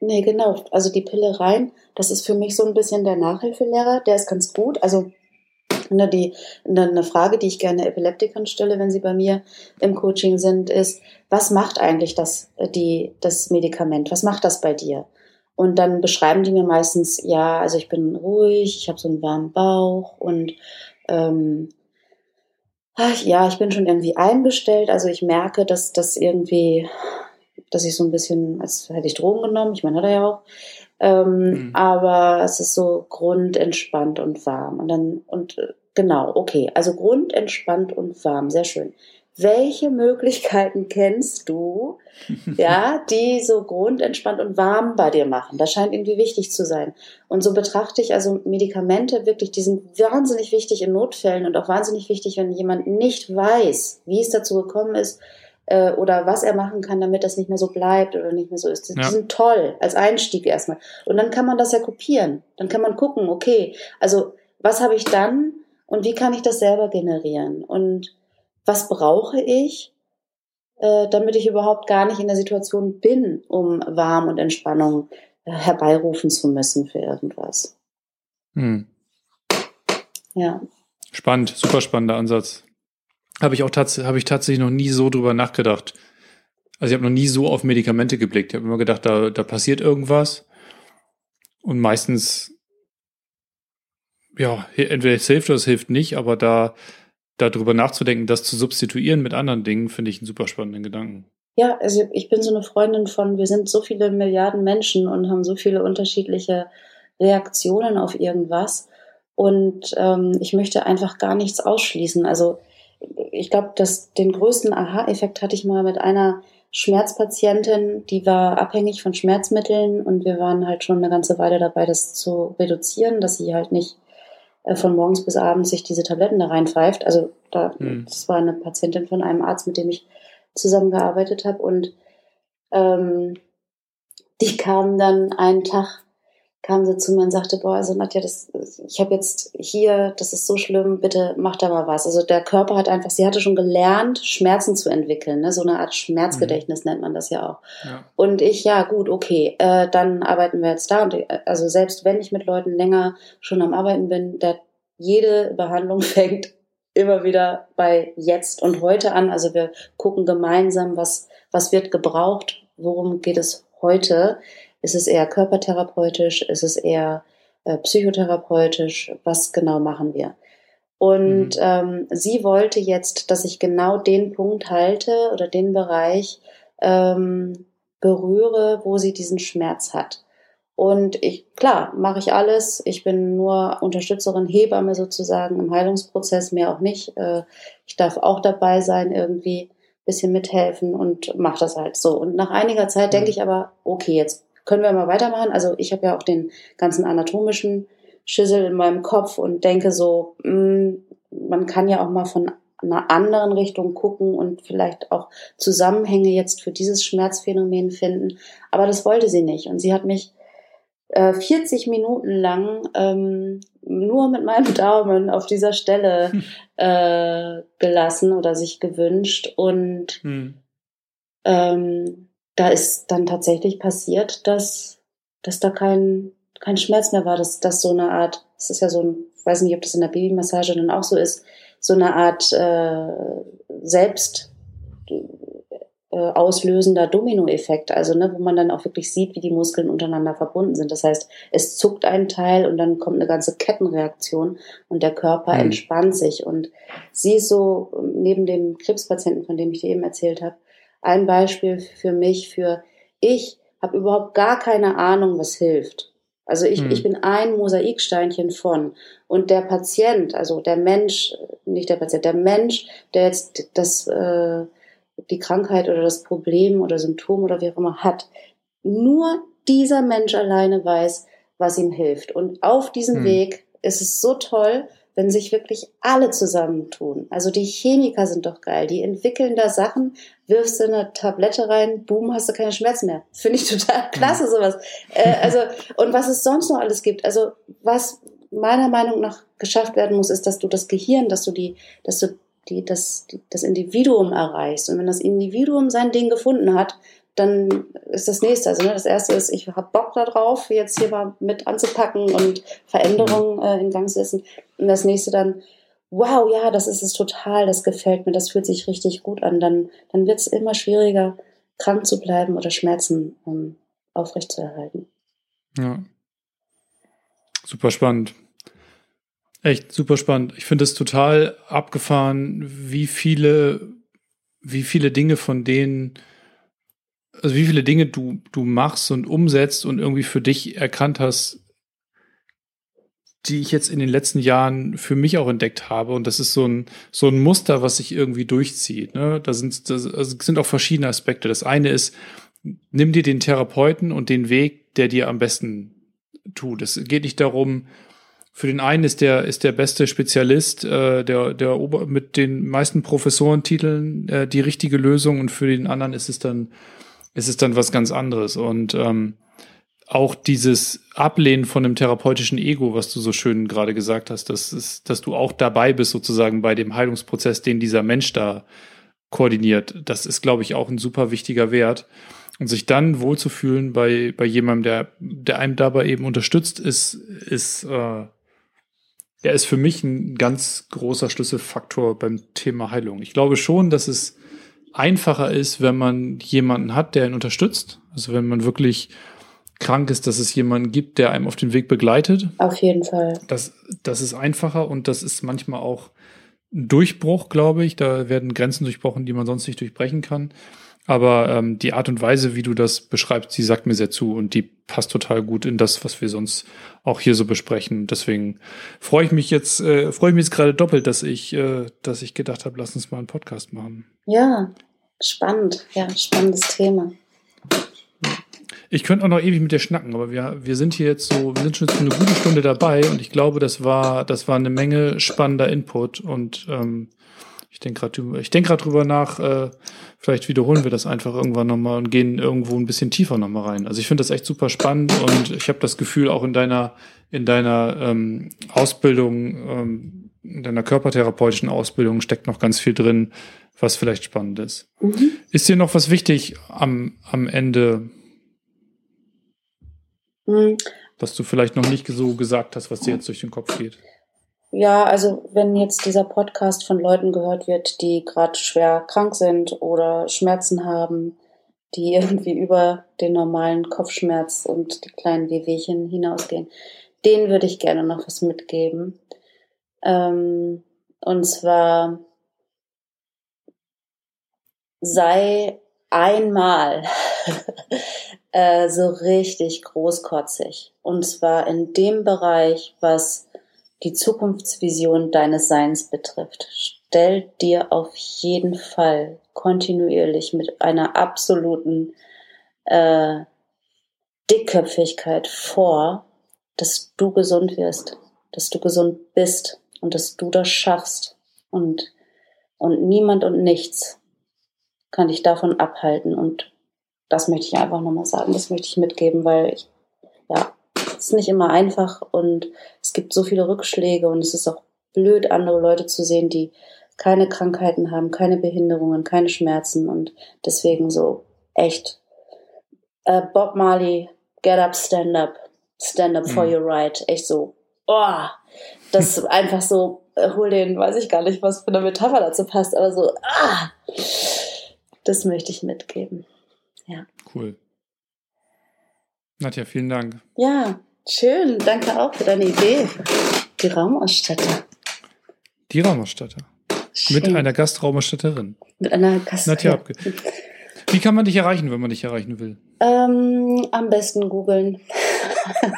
Nee, genau. Also die Pille rein, das ist für mich so ein bisschen der Nachhilfelehrer, der ist ganz gut. Also ne, die, ne, eine Frage, die ich gerne Epileptikern stelle, wenn sie bei mir im Coaching sind, ist, was macht eigentlich das, die, das Medikament? Was macht das bei dir? Und dann beschreiben die mir meistens, ja, also ich bin ruhig, ich habe so einen warmen Bauch und ähm, ach, ja, ich bin schon irgendwie eingestellt. Also ich merke, dass das irgendwie dass ich so ein bisschen, als hätte ich Drogen genommen, ich meine, hat er ja auch. Ähm, mhm. Aber es ist so grundentspannt und warm. Und dann, und äh, genau, okay, also grundentspannt und warm, sehr schön. Welche Möglichkeiten kennst du, (laughs) ja, die so grundentspannt und warm bei dir machen? Das scheint irgendwie wichtig zu sein. Und so betrachte ich also Medikamente wirklich, die sind wahnsinnig wichtig in Notfällen und auch wahnsinnig wichtig, wenn jemand nicht weiß, wie es dazu gekommen ist, äh, oder was er machen kann, damit das nicht mehr so bleibt oder nicht mehr so ist. Die ja. sind toll als Einstieg erstmal. Und dann kann man das ja kopieren. Dann kann man gucken, okay, also was habe ich dann und wie kann ich das selber generieren? Und was brauche ich, äh, damit ich überhaupt gar nicht in der Situation bin, um Warm und Entspannung äh, herbeirufen zu müssen für irgendwas. Hm. Ja. Spannend, super spannender Ansatz. Habe ich auch tats habe ich tatsächlich noch nie so drüber nachgedacht. Also ich habe noch nie so auf Medikamente geblickt. Ich habe immer gedacht, da, da passiert irgendwas. Und meistens, ja, entweder es hilft oder es hilft nicht, aber da darüber nachzudenken, das zu substituieren mit anderen Dingen, finde ich einen super spannenden Gedanken. Ja, also ich bin so eine Freundin von, wir sind so viele Milliarden Menschen und haben so viele unterschiedliche Reaktionen auf irgendwas. Und ähm, ich möchte einfach gar nichts ausschließen. Also ich glaube, dass den größten Aha-Effekt hatte ich mal mit einer Schmerzpatientin, die war abhängig von Schmerzmitteln und wir waren halt schon eine ganze Weile dabei, das zu reduzieren, dass sie halt nicht von morgens bis abends sich diese Tabletten da reinpfeift. Also da, hm. das war eine Patientin von einem Arzt, mit dem ich zusammengearbeitet habe und ähm, die kam dann einen Tag kam sie zu mir und sagte, boah, also Nadja, das, ich habe jetzt hier, das ist so schlimm, bitte mach da mal was. Also der Körper hat einfach, sie hatte schon gelernt, Schmerzen zu entwickeln, ne? so eine Art Schmerzgedächtnis mhm. nennt man das ja auch. Ja. Und ich, ja gut, okay, äh, dann arbeiten wir jetzt da. Und äh, also selbst wenn ich mit Leuten länger schon am Arbeiten bin, der, jede Behandlung (laughs) fängt immer wieder bei jetzt und heute an. Also wir gucken gemeinsam, was, was wird gebraucht, worum geht es heute ist es eher körpertherapeutisch? Ist es eher äh, psychotherapeutisch? Was genau machen wir? Und mhm. ähm, sie wollte jetzt, dass ich genau den Punkt halte oder den Bereich ähm, berühre, wo sie diesen Schmerz hat. Und ich, klar, mache ich alles. Ich bin nur Unterstützerin, Hebamme sozusagen im Heilungsprozess, mehr auch nicht. Äh, ich darf auch dabei sein, irgendwie bisschen mithelfen und mache das halt so. Und nach einiger Zeit denke mhm. ich aber, okay, jetzt können wir mal weitermachen? Also ich habe ja auch den ganzen anatomischen Schüssel in meinem Kopf und denke so, mh, mm, man kann ja auch mal von einer anderen Richtung gucken und vielleicht auch Zusammenhänge jetzt für dieses Schmerzphänomen finden. Aber das wollte sie nicht. Und sie hat mich äh, 40 Minuten lang ähm, nur mit meinem (laughs) Daumen auf dieser Stelle (laughs) äh, gelassen oder sich gewünscht. Und hm. ähm, da ist dann tatsächlich passiert, dass, dass da kein, kein Schmerz mehr war, dass das so eine Art, es ist ja so ein, ich weiß nicht, ob das in der Babymassage dann auch so ist, so eine Art äh, selbst äh, auslösender Dominoeffekt, also ne, wo man dann auch wirklich sieht, wie die Muskeln untereinander verbunden sind. Das heißt, es zuckt ein Teil und dann kommt eine ganze Kettenreaktion und der Körper mhm. entspannt sich. Und sie ist so neben dem Krebspatienten, von dem ich dir eben erzählt habe, ein Beispiel für mich für ich habe überhaupt gar keine Ahnung, was hilft. Also ich, hm. ich bin ein Mosaiksteinchen von. Und der Patient, also der Mensch, nicht der Patient, der Mensch, der jetzt das, äh, die Krankheit oder das Problem oder Symptom oder wie auch immer hat, nur dieser Mensch alleine weiß, was ihm hilft. Und auf diesem hm. Weg ist es so toll, wenn sich wirklich alle zusammentun. Also die Chemiker sind doch geil, die entwickeln da Sachen, wirfst du eine Tablette rein, boom, hast du keine Schmerzen mehr. Finde ich total klasse, sowas. Äh, also, und was es sonst noch alles gibt, also was meiner Meinung nach geschafft werden muss, ist, dass du das Gehirn, dass du die, dass du die, das, die, das Individuum erreichst. Und wenn das Individuum sein Ding gefunden hat, dann ist das nächste. Also ne, das erste ist, ich habe Bock darauf, jetzt hier mal mit anzupacken und Veränderungen äh, in Gang zu setzen. Und das nächste dann, wow, ja, das ist es total, das gefällt mir, das fühlt sich richtig gut an. Dann, dann wird es immer schwieriger, krank zu bleiben oder Schmerzen um, aufrechtzuerhalten. Ja. Super spannend. Echt super spannend. Ich finde es total abgefahren, wie viele, wie viele Dinge von denen also wie viele Dinge du, du machst und umsetzt und irgendwie für dich erkannt hast, die ich jetzt in den letzten Jahren für mich auch entdeckt habe. Und das ist so ein, so ein Muster, was sich irgendwie durchzieht. Ne? Da sind, das also sind auch verschiedene Aspekte. Das eine ist, nimm dir den Therapeuten und den Weg, der dir am besten tut. Es geht nicht darum, für den einen ist der, ist der beste Spezialist, äh, der, der Ober mit den meisten Professorentiteln äh, die richtige Lösung und für den anderen ist es dann ist es dann was ganz anderes. Und ähm, auch dieses Ablehnen von einem therapeutischen Ego, was du so schön gerade gesagt hast, dass, ist, dass du auch dabei bist, sozusagen bei dem Heilungsprozess, den dieser Mensch da koordiniert, das ist, glaube ich, auch ein super wichtiger Wert. Und sich dann wohlzufühlen bei, bei jemandem, der, der einem dabei eben unterstützt, ist, ist, äh, er ist für mich ein ganz großer Schlüsselfaktor beim Thema Heilung. Ich glaube schon, dass es einfacher ist, wenn man jemanden hat, der ihn unterstützt. Also wenn man wirklich krank ist, dass es jemanden gibt, der einem auf den Weg begleitet. Auf jeden Fall. Das, das ist einfacher und das ist manchmal auch ein Durchbruch, glaube ich. Da werden Grenzen durchbrochen, die man sonst nicht durchbrechen kann. Aber ähm, die Art und Weise, wie du das beschreibst, die sagt mir sehr zu und die passt total gut in das, was wir sonst auch hier so besprechen. Deswegen freue ich mich jetzt, äh, freue ich mich jetzt gerade doppelt, dass ich, äh, dass ich gedacht habe, lass uns mal einen Podcast machen. Ja, spannend, ja, spannendes Thema. Ich könnte auch noch ewig mit dir schnacken, aber wir, wir sind hier jetzt so, wir sind schon eine gute Stunde dabei und ich glaube, das war, das war eine Menge spannender Input und ähm, Ich denke gerade ich denk grad drüber nach, äh, vielleicht wiederholen wir das einfach irgendwann nochmal und gehen irgendwo ein bisschen tiefer nochmal rein. Also ich finde das echt super spannend und ich habe das Gefühl, auch in deiner, in deiner ähm, Ausbildung, ähm, in deiner körpertherapeutischen Ausbildung steckt noch ganz viel drin, was vielleicht spannend ist. Mhm. Ist dir noch was wichtig am, am Ende, mhm. was du vielleicht noch nicht so gesagt hast, was dir jetzt durch den Kopf geht? Ja, also wenn jetzt dieser Podcast von Leuten gehört wird, die gerade schwer krank sind oder Schmerzen haben, die irgendwie über den normalen Kopfschmerz und die kleinen Wehwehchen hinausgehen, denen würde ich gerne noch was mitgeben. Ähm, und zwar sei einmal (laughs) äh, so richtig großkotzig. Und zwar in dem Bereich, was die Zukunftsvision deines Seins betrifft. Stell dir auf jeden Fall kontinuierlich mit einer absoluten äh, Dickköpfigkeit vor, dass du gesund wirst, dass du gesund bist und dass du das schaffst und, und niemand und nichts kann dich davon abhalten und das möchte ich einfach nochmal sagen, das möchte ich mitgeben, weil ich, ist nicht immer einfach und es gibt so viele Rückschläge und es ist auch blöd, andere Leute zu sehen, die keine Krankheiten haben, keine Behinderungen, keine Schmerzen und deswegen so echt uh, Bob Marley, get up, stand up, stand up for mhm. your right, echt so, oh, das (laughs) einfach so, äh, hol den, weiß ich gar nicht, was für eine Metapher dazu passt, aber so, ah, das möchte ich mitgeben. Ja. Cool. Nadja, vielen Dank. Ja, schön. Danke auch für deine Idee. Die Raumausstatter. Die Raumausstatter. Schön. Mit einer Gastraumausstatterin. Mit einer Gastraumausstatterin. Wie kann man dich erreichen, wenn man dich erreichen will? Ähm, am besten googeln.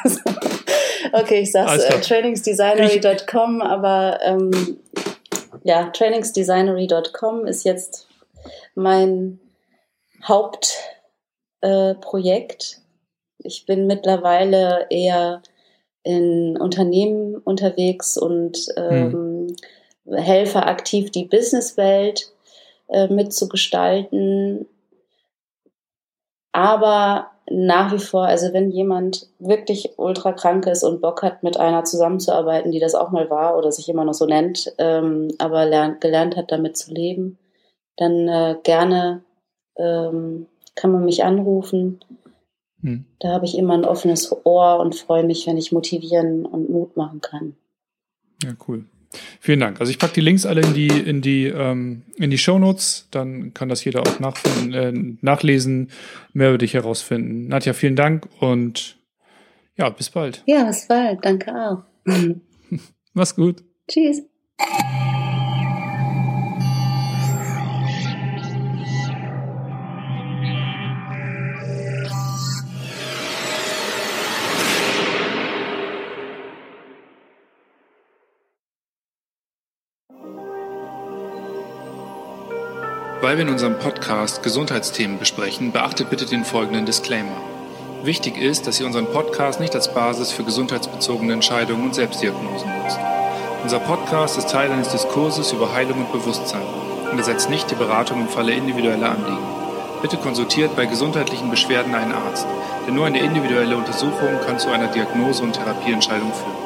(laughs) okay, ich sag's äh, trainingsdesignery.com, aber ähm, ja, trainingsdesignery.com ist jetzt mein Hauptprojekt. Äh, ich bin mittlerweile eher in Unternehmen unterwegs und ähm, hm. helfe aktiv die Businesswelt äh, mitzugestalten. Aber nach wie vor, also wenn jemand wirklich ultra krank ist und Bock hat, mit einer zusammenzuarbeiten, die das auch mal war oder sich immer noch so nennt, ähm, aber lernt, gelernt hat, damit zu leben, dann äh, gerne ähm, kann man mich anrufen. Hm. Da habe ich immer ein offenes Ohr und freue mich, wenn ich motivieren und Mut machen kann. Ja, cool. Vielen Dank. Also ich packe die Links alle in die in die ähm, in die Shownotes, dann kann das jeder auch äh, nachlesen, mehr über dich herausfinden. Nadja, vielen Dank und ja, bis bald. Ja, bis bald. Danke auch. (laughs) Mach's gut. Tschüss. Weil wir in unserem Podcast Gesundheitsthemen besprechen, beachtet bitte den folgenden Disclaimer. Wichtig ist, dass ihr unseren Podcast nicht als Basis für gesundheitsbezogene Entscheidungen und Selbstdiagnosen nutzt. Unser Podcast ist Teil eines Diskurses über Heilung und Bewusstsein und ersetzt nicht die Beratung im Falle individueller Anliegen. Bitte konsultiert bei gesundheitlichen Beschwerden einen Arzt, denn nur eine individuelle Untersuchung kann zu einer Diagnose und Therapieentscheidung führen.